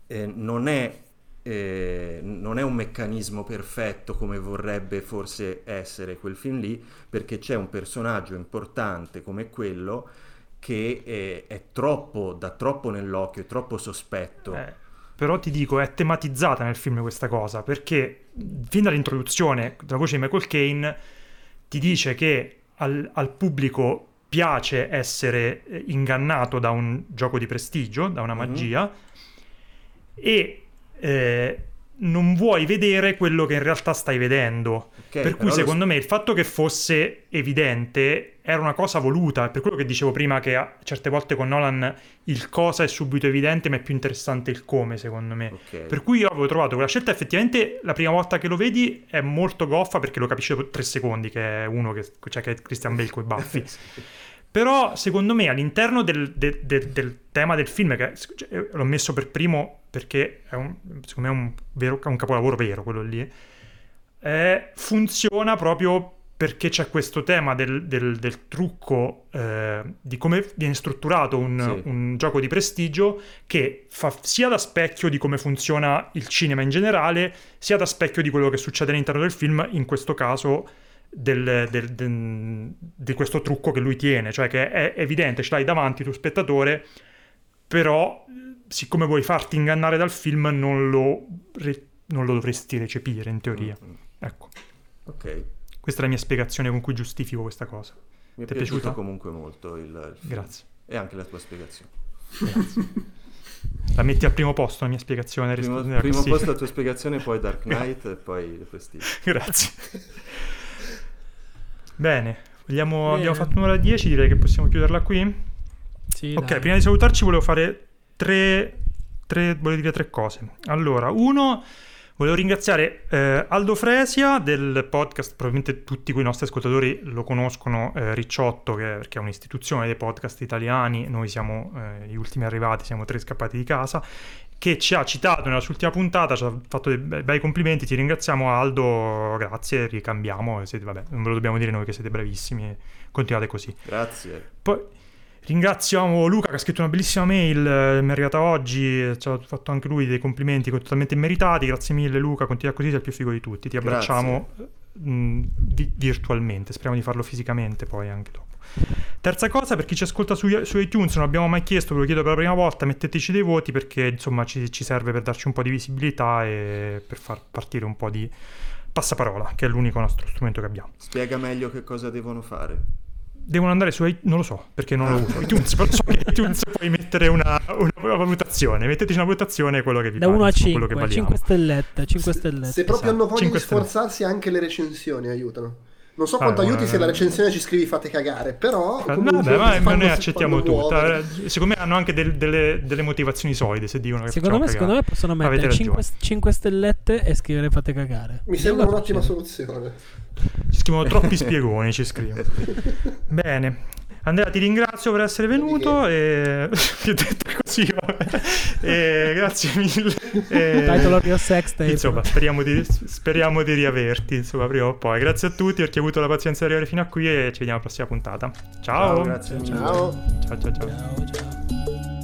eh, non è eh, non è un meccanismo perfetto come vorrebbe forse essere quel film lì, perché c'è un personaggio importante come quello che è, è troppo, dà troppo nell'occhio, è troppo sospetto. Eh, però ti dico, è tematizzata nel film questa cosa, perché fin dall'introduzione della voce di Michael Caine ti dice che al, al pubblico piace essere eh, ingannato da un gioco di prestigio, da una Mhm. magia, e eh, non vuoi vedere quello che in realtà stai vedendo. Ok, per cui però lo- secondo me il fatto che fosse evidente era una cosa voluta, per quello che dicevo prima che a certe volte con Nolan il cosa è subito evidente, ma è più interessante il come, secondo me. Ok. Per cui io avevo trovato quella scelta effettivamente la prima volta che lo vedi è molto goffa perché lo capisci dopo tre secondi che è uno che, cioè che è Christian Bale coi baffi. Però secondo me all'interno del, del- del- del tema del film, che cioè, l'ho messo per primo perché è un, secondo me è un, vero- un capolavoro vero quello lì, eh, funziona proprio perché c'è questo tema del, del- del trucco, eh, di come viene strutturato un, Sì. un gioco di prestigio che fa sia da specchio di come funziona il cinema in generale, sia da specchio di quello che succede all'interno del film, in questo caso del- di questo trucco che lui tiene, cioè che è evidente, ce l'hai davanti tu spettatore, però siccome vuoi farti ingannare dal film non lo, re- non lo dovresti recepire in teoria. Mm, mm. Ecco, Ok. Questa è la mia spiegazione con cui giustifico questa cosa. Mi è Ti è piaciuto piaciuta? comunque molto il, il film. Grazie. E anche la tua spiegazione. La metti al primo posto la mia spiegazione. Primo, primo posto la tua spiegazione, poi Dark Knight e poi questi. Grazie. Bene, vogliamo- Bene. abbiamo fatto un'ora e dieci, direi che possiamo chiuderla qui. Sì, ok, dai. prima di salutarci volevo fare tre, tre, volevo dire tre cose. Allora, uno, volevo ringraziare eh, Aldo Fresia del podcast, probabilmente tutti quei nostri ascoltatori lo conoscono, eh, Ricciotto, che, perché è un'istituzione dei podcast italiani, noi siamo eh, gli ultimi arrivati, siamo tre scappati di casa, che ci ha citato nella sua ultima puntata, ci ha fatto dei bei, bei complimenti, ti ringraziamo Aldo, grazie, ricambiamo, siete, vabbè, non ve lo dobbiamo dire noi che siete bravissimi, continuate così. Grazie. Poi ringraziamo Luca che ha scritto una bellissima mail, eh, mi è arrivata oggi, ci ha fatto anche lui dei complimenti totalmente immeritati. Grazie mille Luca, continua così, sei il più figo di tutti. Ti abbracciamo eh, mh, vi- virtualmente, speriamo di farlo fisicamente poi anche dopo. Terza cosa, per chi ci ascolta su, su iTunes, non abbiamo mai chiesto, ve lo chiedo per la prima volta, metteteci dei voti perché insomma ci, ci serve per darci un po' di visibilità e per far partire un po' di passaparola, che è l'unico nostro strumento che abbiamo. Spiega meglio che cosa devono fare. Devono andare su i- non lo so perché non lo uso iTunes, però so che iTunes puoi mettere una, una- valutazione. Metteteci una valutazione quello che vi Da pare, 1 a insomma, 5, quello che 5 valiamo. stellette, 5 stellette. Se proprio hanno voglia di sforzarsi, anche le recensioni aiutano. Non so Ah, quanto eh, aiuti se la recensione ci scrivi fate cagare, però... Eh, comunque Vabbè, ma noi ti accettiamo tutto. Eh, Secondo me hanno anche del- delle, delle motivazioni solide se dicono che Secondo me, secondo me possono mettere 5, ragione. stellette e scrivere fate cagare. Mi sembra un'ottima soluzione. Ci scrivono troppi spiegoni, ci scrivono. Bene. Andrea, ti ringrazio per essere venuto e ti ho detto così, vabbè. E grazie mille. E- Title of your sex tape. Insomma, speriamo di, speriamo di riaverti, insomma, prima o poi. Grazie a tutti per chi ha avuto la pazienza di arrivare fino a qui e ci vediamo alla prossima puntata. Ciao! Ciao, grazie. Ciao. ciao, ciao. ciao. Ciao, ciao.